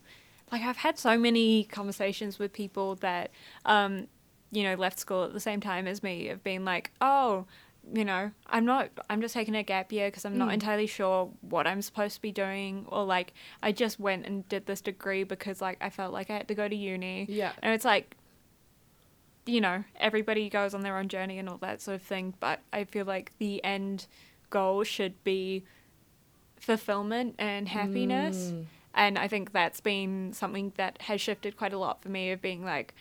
like I've had so many conversations with people that um, you know, left school at the same time as me of being like, Oh, you know, I'm not I'm just taking a gap year because I'm not Mm. entirely sure what I'm supposed to be doing or like I just went and did this degree because like I felt like I had to go to uni. yeah, And it's like, you know, everybody goes on their own journey and all that sort of thing. But I feel like the end goal should be fulfillment and happiness. Mm. And I think that's been something that has shifted quite a lot for me of being like,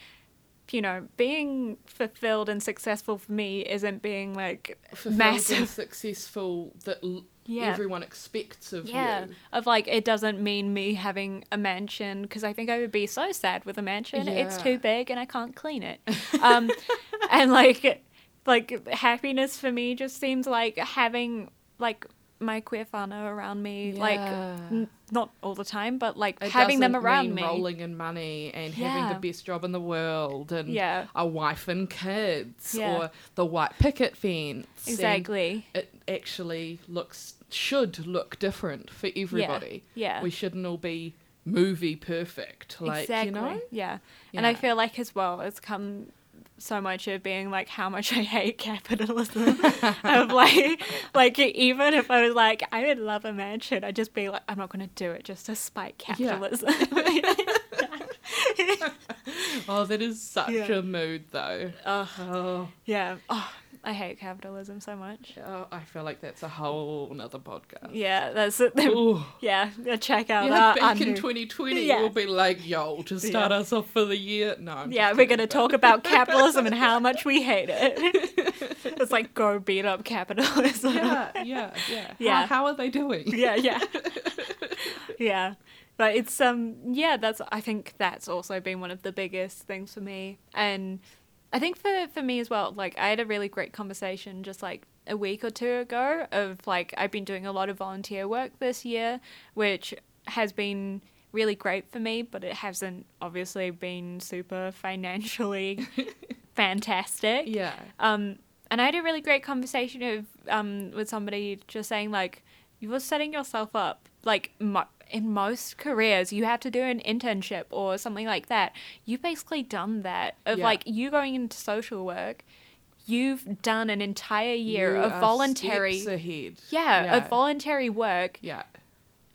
you know, being fulfilled and successful for me isn't being like Fulfilled and massive. successful that l- Yeah. everyone expects of Yeah, you. of like it doesn't mean me having a mansion because I think I would be so sad with a mansion. It's too big and I can't clean it. Um, and like, like happiness for me just seems like having like my queer whānau around me, like n- not all the time, but like It having them around mean me. rolling in money and having the best job in the world and Yeah. a wife and kids Yeah. or the white picket fence. and Exactly. It actually looks should look different for everybody. Yeah. We shouldn't all be movie perfect. Like exactly. you know? Yeah. And I feel like as well, it's come so much of being like how much I hate capitalism. of like, like even if I was like, I would love a mansion, I'd just be like, I'm not going to do it just to spite capitalism. Oh, that is such Yeah. a mood though. Ugh. Oh, yeah. Oh, I hate capitalism so much. oh, I feel like that's a whole another podcast. Yeah, that's it. Ooh. Yeah, check out Yeah, our, back in 2020, Yeah. we'll be like, yo, to start Yeah. us off for the year. No, I'm Yeah, we're gonna talk about capitalism and how much we hate it. it's like go beat up capitalism. Yeah, yeah, yeah. Yeah. How, how are they doing? yeah, yeah. yeah. But it's um yeah, that's I think that's also been one of the biggest things for me. And I think for for me as well, like I had a really great conversation just like a week or two ago of like I've been doing a lot of volunteer work this year, which has been really great for me, but it hasn't obviously been super financially fantastic. Yeah. Um, and I had a really great conversation of um with somebody just saying like you're setting yourself up like in most careers you have to do an internship or something like that. You've basically done that of Yeah. like you going into social work. You've done an entire year You of voluntary, ahead. yeah, yeah. of voluntary work, Yeah.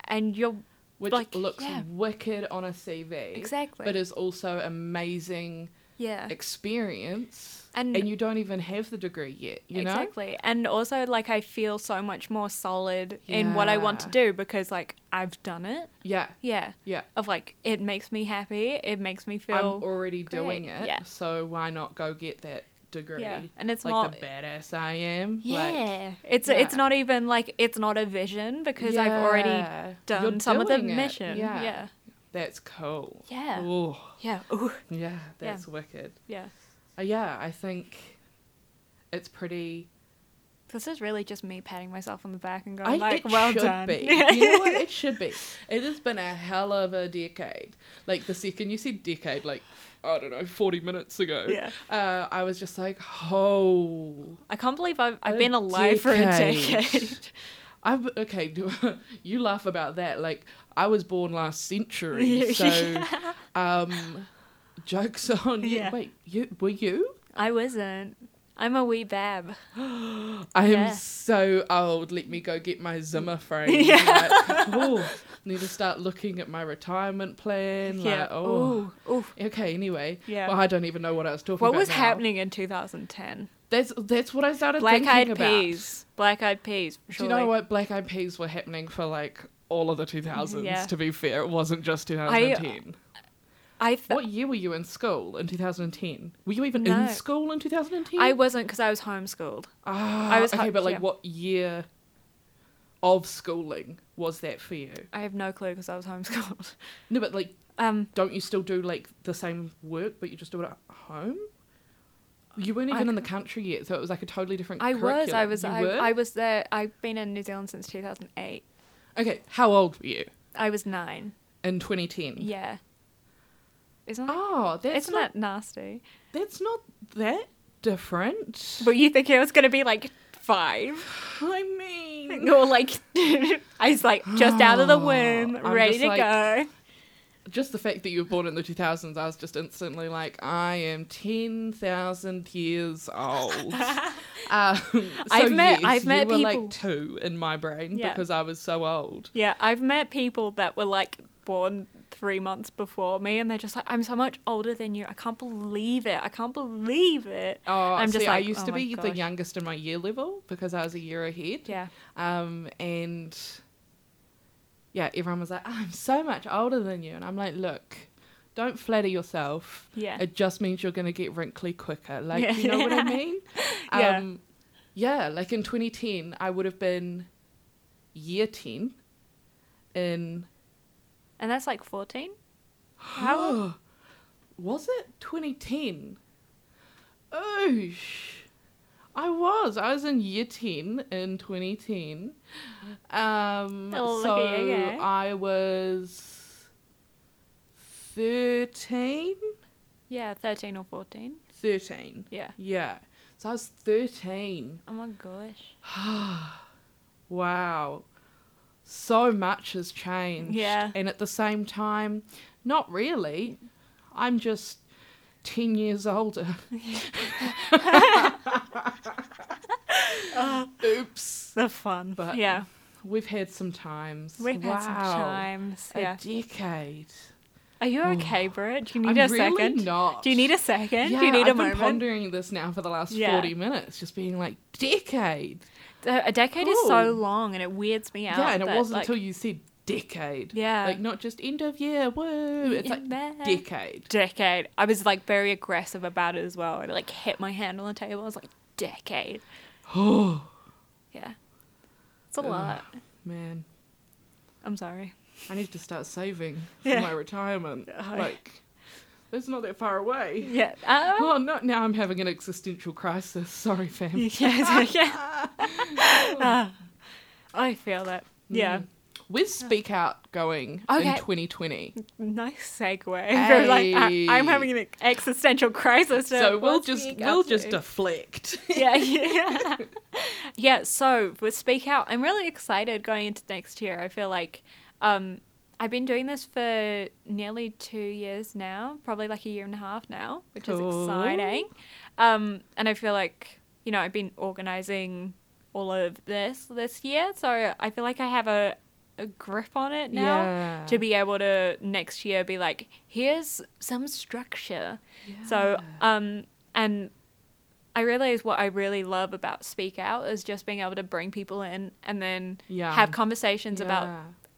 and you're Which Like, looks yeah. wicked on a CV. exactly, But is also amazing yeah, experience. And- And, you don't even have the degree yet, you know? exactly. And also, like, I feel so much more solid in what I want to do because, like, I've done it. Yeah. Yeah. Yeah. Of like, it makes me happy. It makes me feel. I'm already doing it. yeah. So why not go get that degree? Yeah, and it's like not- the badass I am. yeah. Like, it's it's not even like it's not a vision because I've already done You're some of the it. mission. Yeah. Yeah. That's cool. Yeah. Oh, Yeah. Ooh. yeah, that's wicked. Yeah. Uh, yeah, I think it's pretty. This is really just me patting myself on the back and going I, like, it "Well should done." be. You know what? It should be. It has been a hell of a decade. Like the second you said decade, like I don't know, forty minutes ago. Yeah. Uh, I was just like, oh, I can't believe I've I've been alive for a decade. decade. I've okay. Do, you laugh about that? Like I was born last century, so um, jokes on you. Yeah. Wait, you were you? I wasn't. I'm a wee bab. I am Yeah. so old. Let me go get my Zimmer frame. Yeah. Like, oh, need to start looking at my retirement plan. yeah. Like, oh. Ooh. Okay, anyway. Yeah. Well, I don't even know what I was talking What about. What was now. happening in 2010? That's that's what I started Black thinking eyed about. peas. Black eyed peas. Do you know what? Black eyed peas were happening for like all of the 2000s, Yeah. to be fair. It wasn't just 2010. I th- what year were you in school in 2010? Were you even No. in school in 2010? I wasn't because I was homeschooled. Ah, I was okay, ho- but like yeah. what year of schooling was that for you? I have no clue because I was homeschooled. No, but like, Um, don't you still do like the same work, but you just do it at home? You weren't even I in the country yet, so it was like a totally different. I was. I was. I? I was there. I've been in New Zealand since 2008. Okay, how old were you I was nine. in 2010? Yeah. Isn't that? Oh, that's isn't not that nasty? that's not that different. But you think it was gonna be like five, I mean, or like I was like just out of the womb, I'm ready to like- go. just the fact that you were born in the 2000s, I was just instantly like, I am 10,000 years old. um, so I've met- yes, I've met people- like two in my brain Yeah. because I was so old. Yeah, I've met people that were like born three months before me, and they're just like, "I'm so much older than you. I can't believe it. I can't believe it." Oh, I'm see, just I used oh to be the youngest in my year level because I was a year ahead. Yeah, Um, and yeah, everyone was like, I'm so much older than you. And I'm like, look, don't flatter yourself. yeah, It just means you're going to get wrinkly quicker. Like, Yeah. you know what I mean? Yeah. Um, yeah, like in 2010, I would have been year 10 in. And that's like fourteen. How was it 2010? Oh, I was. I was in year 10 in 2010. Um, Oh, so you go. I was 13? Yeah, thirteen or fourteen. 13. Yeah. Yeah. So I was 13. Oh my gosh. Wow. So much has changed. Yeah. And at the same time, not really. I'm just 10 years older. Oops. The fun. But- yeah, We've had some times. we've wow. had some times. A Yeah. decade. Are you okay, Brit? Do you need I'm a really second? not. Do you need a second? Yeah, Do you need I've a been pondering this now for the last Yeah. 40 minutes, just being like, decade. A decade is so long, and it weirds me out. yeah, and it that, wasn't like, until you said decade. Yeah. Like, not just end of year, woo. It's like decade. decade. I was like very aggressive about it as well. I like hit my hand on the table. I was like, decade. Oh, Yeah. It's a lot. man. I'm sorry. I need to start saving for Yeah. my retirement. Like, it's not that far away. Yeah. Um, Oh, no, now I'm having an existential crisis. Sorry, fam. yeah. yeah. Ah, I feel that. Yeah. Mm. Where's Speak Out going in 2020? Nice segue. From, like, I, I'm having an existential crisis. So we'll just we'll just to? deflect. yeah, yeah. yeah, so with Speak Out, I'm really excited going into next year. I feel like um, I've been doing this for nearly two years now, probably like a year and a half now, which is exciting. Um, and I feel like, you know, I've been organizing all of this this year, so I feel like I have a, a grip on it now Yeah. to be able to next year be like, here's some structure. So, um, and I realize what I really love about Speak Out is just being able to bring people in and then Yeah. have conversations about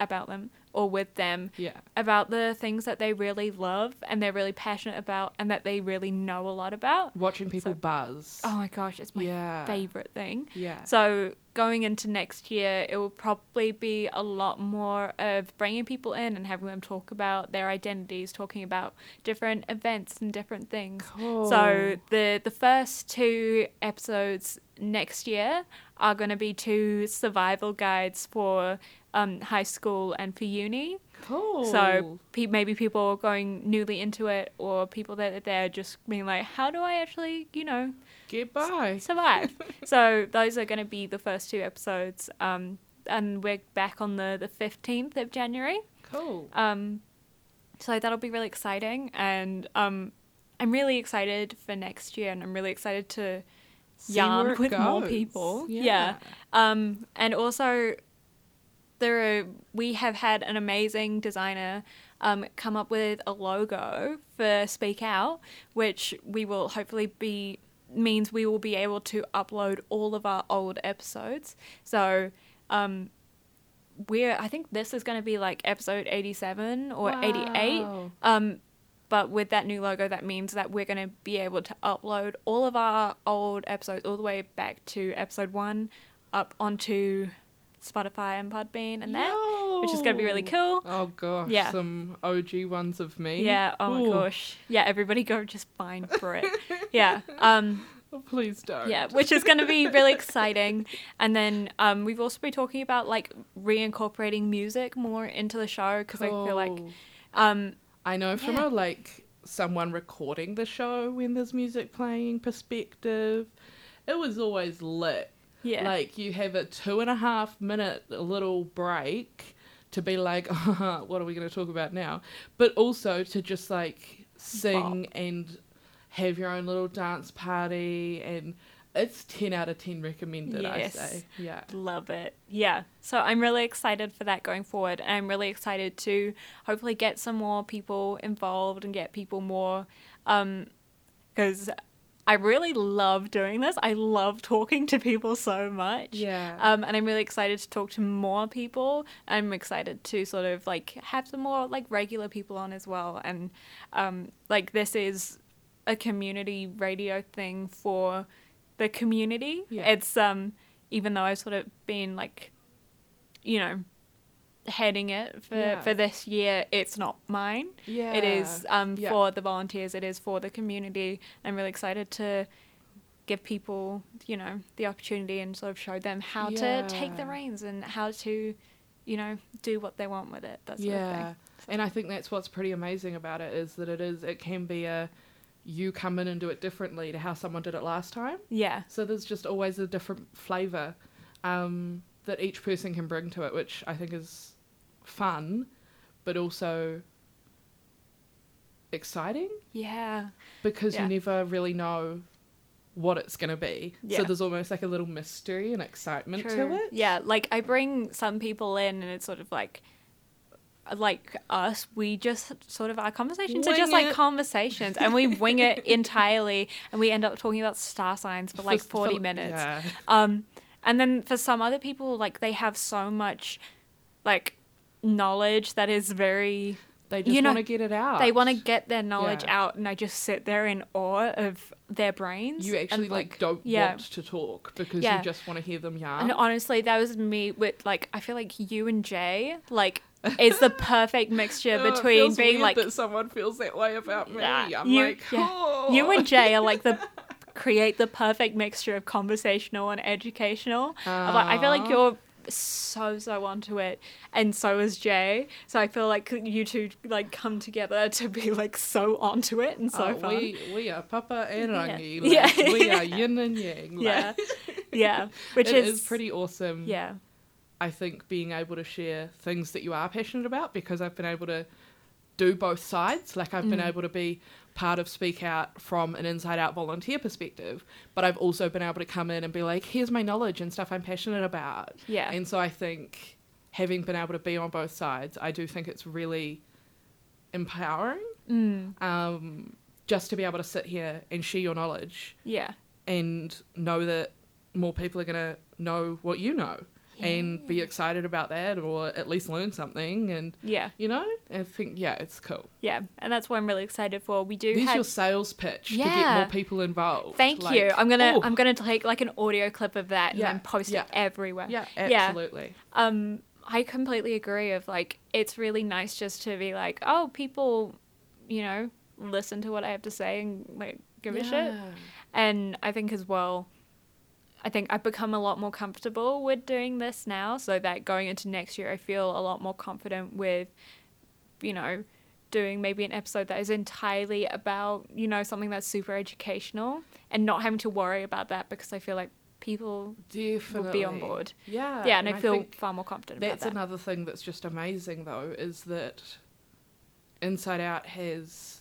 about them or with them Yeah. about the things that they really love and they're really passionate about and that they really know a lot about. Watching people So- buzz. Oh my gosh, it's my yeah. favorite thing. Yeah. So going into next year, it will probably be a lot more of bringing people in and having them talk about their identities, talking about different events and different things. Cool. So the the first two episodes next year are going to be two survival guides for um, high school and for uni. Cool. So pe- maybe people going newly into it, or people that they're just being like, "How do I actually, you know, get by. survive. so those are going to be the first two episodes, um, and we're back on the the fifteenth of January. Cool. Um, so that'll be really exciting, and um, I'm really excited for next year, and I'm really excited to See yarn it with more goes. people. Yeah. Um, and also, there are, we have had an amazing designer um, come up with a logo for Speak Out, which we will hopefully be means we will be able to upload all of our old episodes. So, um, we're I think this is going to be like episode eighty seven or eighty eight. Um, but with that new logo, that means that we're going to be able to upload all of our old episodes all the way back to episode one up onto Spotify and Podbean and that, which is going to be really cool. Oh gosh, Yeah. some OG ones of me. Yeah. Oh my gosh. Yeah. Everybody go just find for it. yeah. Um. Oh, please don't. Yeah. Which is going to be really exciting. And then um, we've also been talking about like reincorporating music more into the show because I feel like Cool. um I know from Yeah. a like someone recording the show when there's music playing perspective, it was always lit. Yeah Like you have a two and a half minute little break to be like, what are we going to talk about now? But also to just like sing and have your own little dance party and it's 10 out of 10 recommended Yes. i say yeah Love it. Yeah. So I'm really excited for that going forward. And I'm really excited to hopefully get some more people involved and get people more um because I really love doing this. I love talking to people so much. yeah Um, and I'm really excited to talk to more people. I'm excited to sort of like have some more like regular people on as well. And um, like this is a community radio thing for the community. Yeah. It's um, even though I've sort of been like, you know, heading it for Yeah. for this year, it's not mine. yeah It is um, Yeah. for the volunteers. It is for the community. I'm really excited to give people, you know, the opportunity and sort of show them how to take the reins and how to, you know, do what they want with it. That yeah thing. and i think that's what's pretty amazing about it is that it is it can be a you come in and do it differently to how someone did it last time Yeah. so there's just always a different flavor um, that each person can bring to it which i think is fun but also exciting Yeah. because Yeah. you never really know what it's going to be Yeah. so there's almost like a little mystery and excitement to it Yeah, like I bring some people in and it's sort of like like us, we just sort of our conversations are Wing just like conversations and we wing it entirely and we end up talking about star signs for like For- 40 for- minutes. yeah. Um, and then for some other people, like they have so much, like knowledge that is very. they just You know, want to get it out They want to get their knowledge Yeah. out, and I just sit there in awe of their brains. you actually and, like, don't yeah. want to talk because Yeah. you just want to hear them yarn And honestly, that was me with like I feel like you and Jay like is the perfect mixture Oh, between being like that someone feels that way about me. I'm you- like, oh. you and Jay are like the create the perfect mixture of conversational and educational. I'm like, I feel like you're so so onto it, and so is Jay. So I feel like you two like come together to be like so onto it and so Oh, fun. we we are Papa and Yeah. Rangi. Yeah. Like, we are yin and yang. Like, yeah, yeah, which it is, is pretty awesome. yeah, I think being able to share things that you are passionate about because I've been able to do both sides. Like I've been Mm. able to be part of Speak Out from an inside out volunteer perspective, but I've also been able to come in and be like, here's my knowledge and stuff I'm passionate about. yeah, And so I think having been able to be on both sides, I do think it's really empowering mm, um, just to be able to sit here and share your knowledge yeah. and know that more people are going to know what you know and be excited about that or at least learn something. And, Yeah, you know, I think, yeah, it's cool. yeah, and that's what I'm really excited for. We do There's have your sales pitch to get more people involved. Thank Like, you. I'm gonna oh, I'm gonna take like an audio clip of that and Yeah, then post yeah. it everywhere. Yeah, Yeah. absolutely. Um, I completely agree. Of like, it's really nice just to be like, oh, people, you know, listen to what I have to say and like give a shit. And I think as well, I think I've become a lot more comfortable with doing this now, so that going into next year, I feel a lot more confident with, you know, doing maybe an episode that is entirely about, you know, something that's super educational and not having to worry about that because I feel like people Definitely. will be on board. Yeah. yeah, and, I feel think far more confident That's about that. another thing that's just amazing, though, is that Inside Out has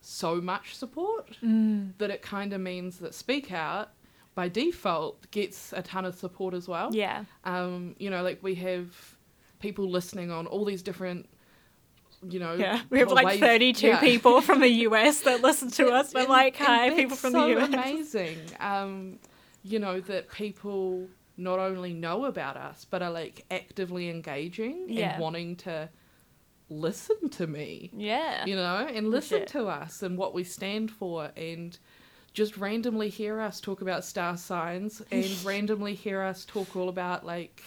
so much support Mm. that it kind of means that Speak Out, by default gets a ton of support as well. Yeah. Um, you know, like we have people listening on all these different, you know, Yeah. We have like ways- 32 yeah. people from the US that listen to us. And- like, hi, people from so the US. amazing. Um, you know that people not only know about us but are like actively engaging Yeah. and wanting to listen to me. Yeah. You know, and listen Legit. to us and what we stand for and just randomly hear us talk about star signs and randomly hear us talk all about like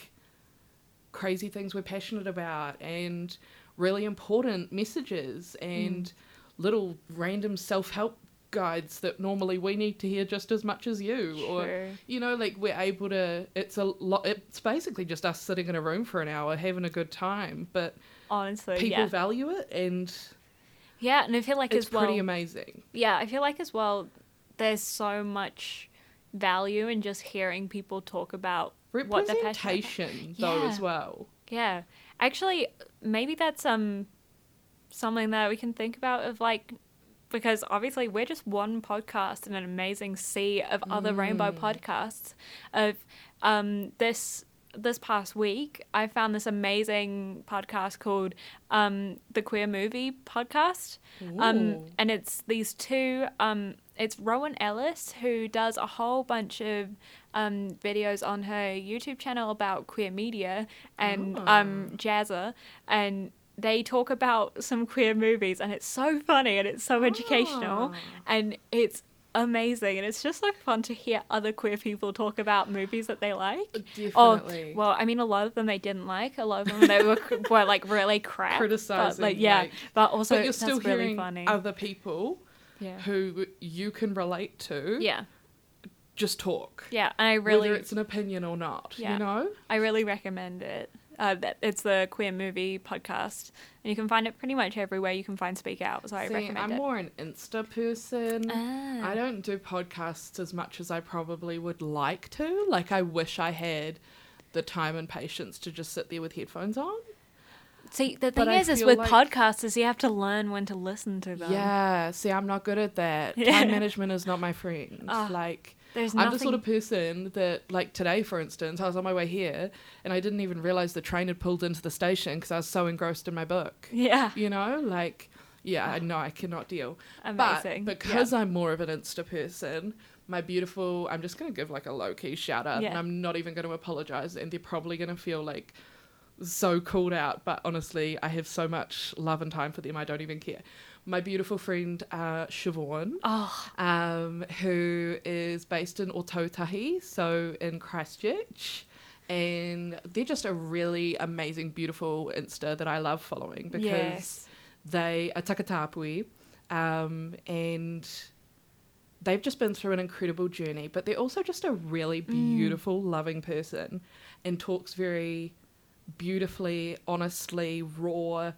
crazy things we're passionate about and really important messages and mm. little random self-help guides that normally we need to hear just as much as you or you know like we're able to it's a lot it's basically just us sitting in a room for an hour having a good time but Honestly, people yeah. value it and Yeah, and I feel like it's as well. pretty amazing yeah, I feel like as well, there's so much value in just hearing people talk about what about. representation though as well Yeah. Actually, maybe that's um something that we can think about of like because obviously we're just one podcast in an amazing sea of other rainbow Mm. podcasts of um this this past week I found this amazing podcast called um the queer movie podcast um and it's these two um it's Rowan Ellis who does a whole bunch of um videos on her YouTube channel about queer media and um Ah. Jazza and they talk about some queer movies and it's so funny and it's so educational Ah. and it's amazing and it's just so fun to hear other queer people talk about movies that they like. definitely Oh, well, I mean, a lot of them they didn't like. A lot of them they were, were like really crap. Criticizing, But, like, yeah, like- but also but you're still really hearing funny. other people yeah. who you can relate to Yeah. just talk Yeah. And I really, whether it's an opinion or not Yeah. you know I really recommend it. Uh, that it's the queer movie podcast, and you can find it pretty much everywhere you can find Speak Out. So I See, recommend i'm it. more an insta person Ah. i don't do podcasts as much as i probably would like to like i wish i had the time and patience to just sit there with headphones on See, the thing I is, is with like- podcasts, is you have to learn when to listen to them. yeah see i'm not good at that Yeah. time management is not my friend Ah, like There's I'm the sort of person that, like today, for instance, I was on my way here and I didn't even realize the train had pulled into the station because I was so engrossed in my book. yeah. You know, like, yeah, I know I cannot deal. Amazing. But because I'm more of an Insta person, my beautiful, I'm just going to give like a low key shout out and I'm not even going to apologize. And they're probably going to feel like so called out. But honestly, I have so much love and time for them, I don't even care. My beautiful friend, uh, Siobhan Oh, um, who is based in Otautahi, so in Christchurch. And they're just a really amazing, beautiful Insta that I love following because yes. they are takatapui um, and they've just been through an incredible journey, but they're also just a really beautiful, loving person and talks very beautifully, honestly, raw,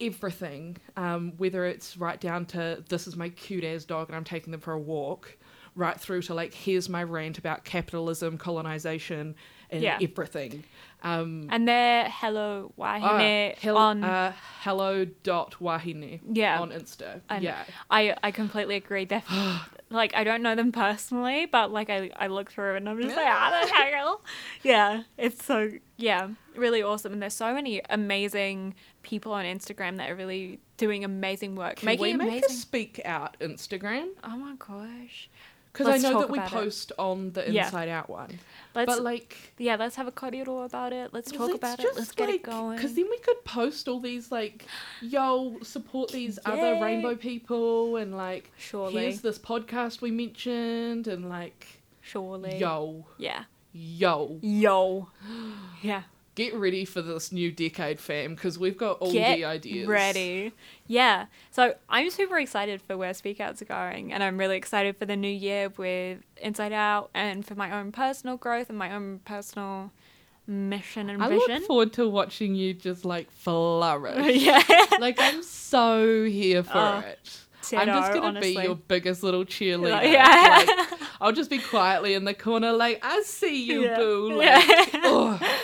everything. Um, whether it's right down to this is my cute ass dog and I'm taking them for a walk, right through to like here's my rant about capitalism, colonization, and Yeah. everything. Um, And they're Hello Wahine uh, hel- on. uh, hello dot wahine Yeah. on Insta. And yeah. I, I completely agree. They're like I don't know them personally, but like I, I look through and I'm just like, how the hell? Yeah, it's so yeah, really awesome. And there's so many amazing people on Instagram that are really doing amazing work, Can making we make amazing. a speak out Instagram? oh my gosh, Because I know that we it. post on the Yeah. Inside Out one. let's but like yeah, let's have a kōrero about it. Let's talk about it. Let's get it going. Because then we could post all these like, yo, support these other rainbow people and like, surely, here's this podcast we mentioned and like, surely, yo, yeah, yo, yo, yeah. Get ready for this new decade, fam, because we've got all Get the ideas. Ready. Yeah. So I'm super excited for where Speak Out's are going, and I'm really excited for the new year with Inside Out and for my own personal growth and my own personal mission and I vision. I look forward to watching you just like flourish. yeah. like I'm so here for Oh, it. I'm just gonna be your biggest little cheerleader. Yeah. Like, I'll just be quietly in the corner, like I see you, Yeah. boo. Like, Yeah. oh,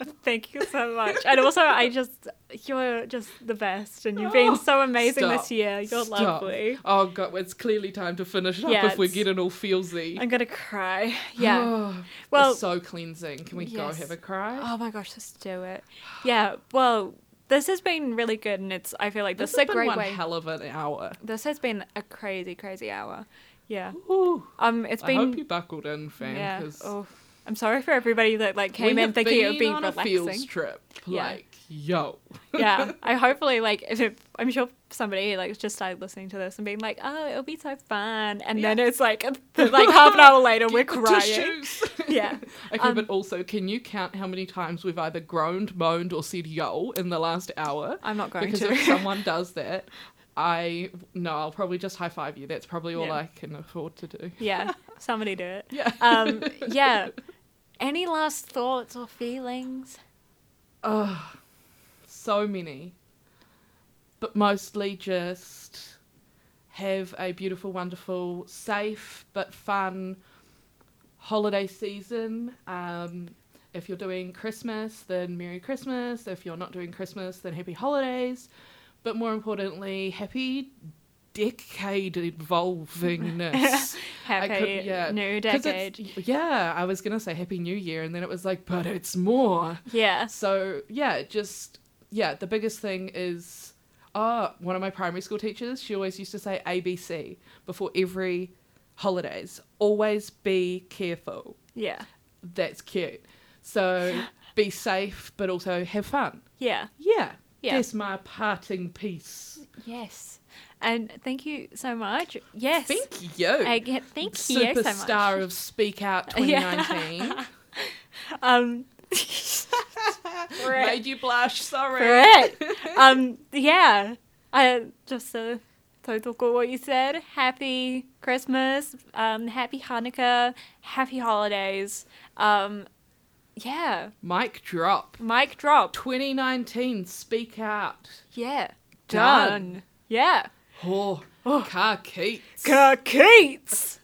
Thank you so much. And also, I just, you're just the best. And you've been Oh, so amazing stop. this year. You're Stop. lovely. Oh god, it's clearly time to finish up Yeah, if we're getting all feelsy. I'm going to cry. Yeah. Oh, Well- it's so cleansing. Can we go have a cry? Oh my gosh, let's do it. Yeah. Well, this has been really good. And it's, I feel like this, this is a has been great one way. hell of an hour. This has been a crazy, crazy hour. Yeah. Ooh, Um, it's been. I hope you buckled in, fam. yeah. 'cause Oh, I'm sorry for everybody that like we came in have thinking it would be on a relaxing. fields trip. Yeah. Like, yo. yeah, I hopefully like if it, I'm sure somebody like just started listening to this and being like, oh, it'll be so fun, and then it's like like half an hour later we're crying. Yeah. Okay, Um, but also, can you count how many times we've either groaned, moaned, or said yo in the last hour? I'm not going because to. if someone does that, I no, I'll probably just high five you. That's probably all Yeah. I can afford to do. yeah, somebody do it. Yeah. Um, yeah. Any last thoughts or feelings? Oh, so many. But mostly just have a beautiful, wonderful, safe but fun holiday season. Um, if you're doing Christmas, then Merry Christmas. If you're not doing Christmas, then Happy Holidays. But more importantly, happy decade evolvingness. Happy could- yeah, new decade. Yeah, I was gonna say Happy New Year, and then it was like, but it's more. Yeah. So yeah, just yeah, the biggest thing is oh, one of my primary school teachers, she always used to say ABC before every holidays. Always be careful. Yeah. That's cute. So be safe but also have fun. Yeah. Yeah. Yeah. That's my parting piece. Yes. And thank you so much. Yes. Thank you. I get, thank you so much. Superstar of Speak Out Yeah. 2019. Um. Right. Made you blush, sorry. Correct. um. Yeah. I just uh, to go what you said. Happy Christmas. Um. Happy Hanukkah. Happy holidays. Um. Yeah. Mic drop. Mic drop. 2019, speak out. Yeah. Done. Done. Yeah. Oh, oh, ka kite. kite.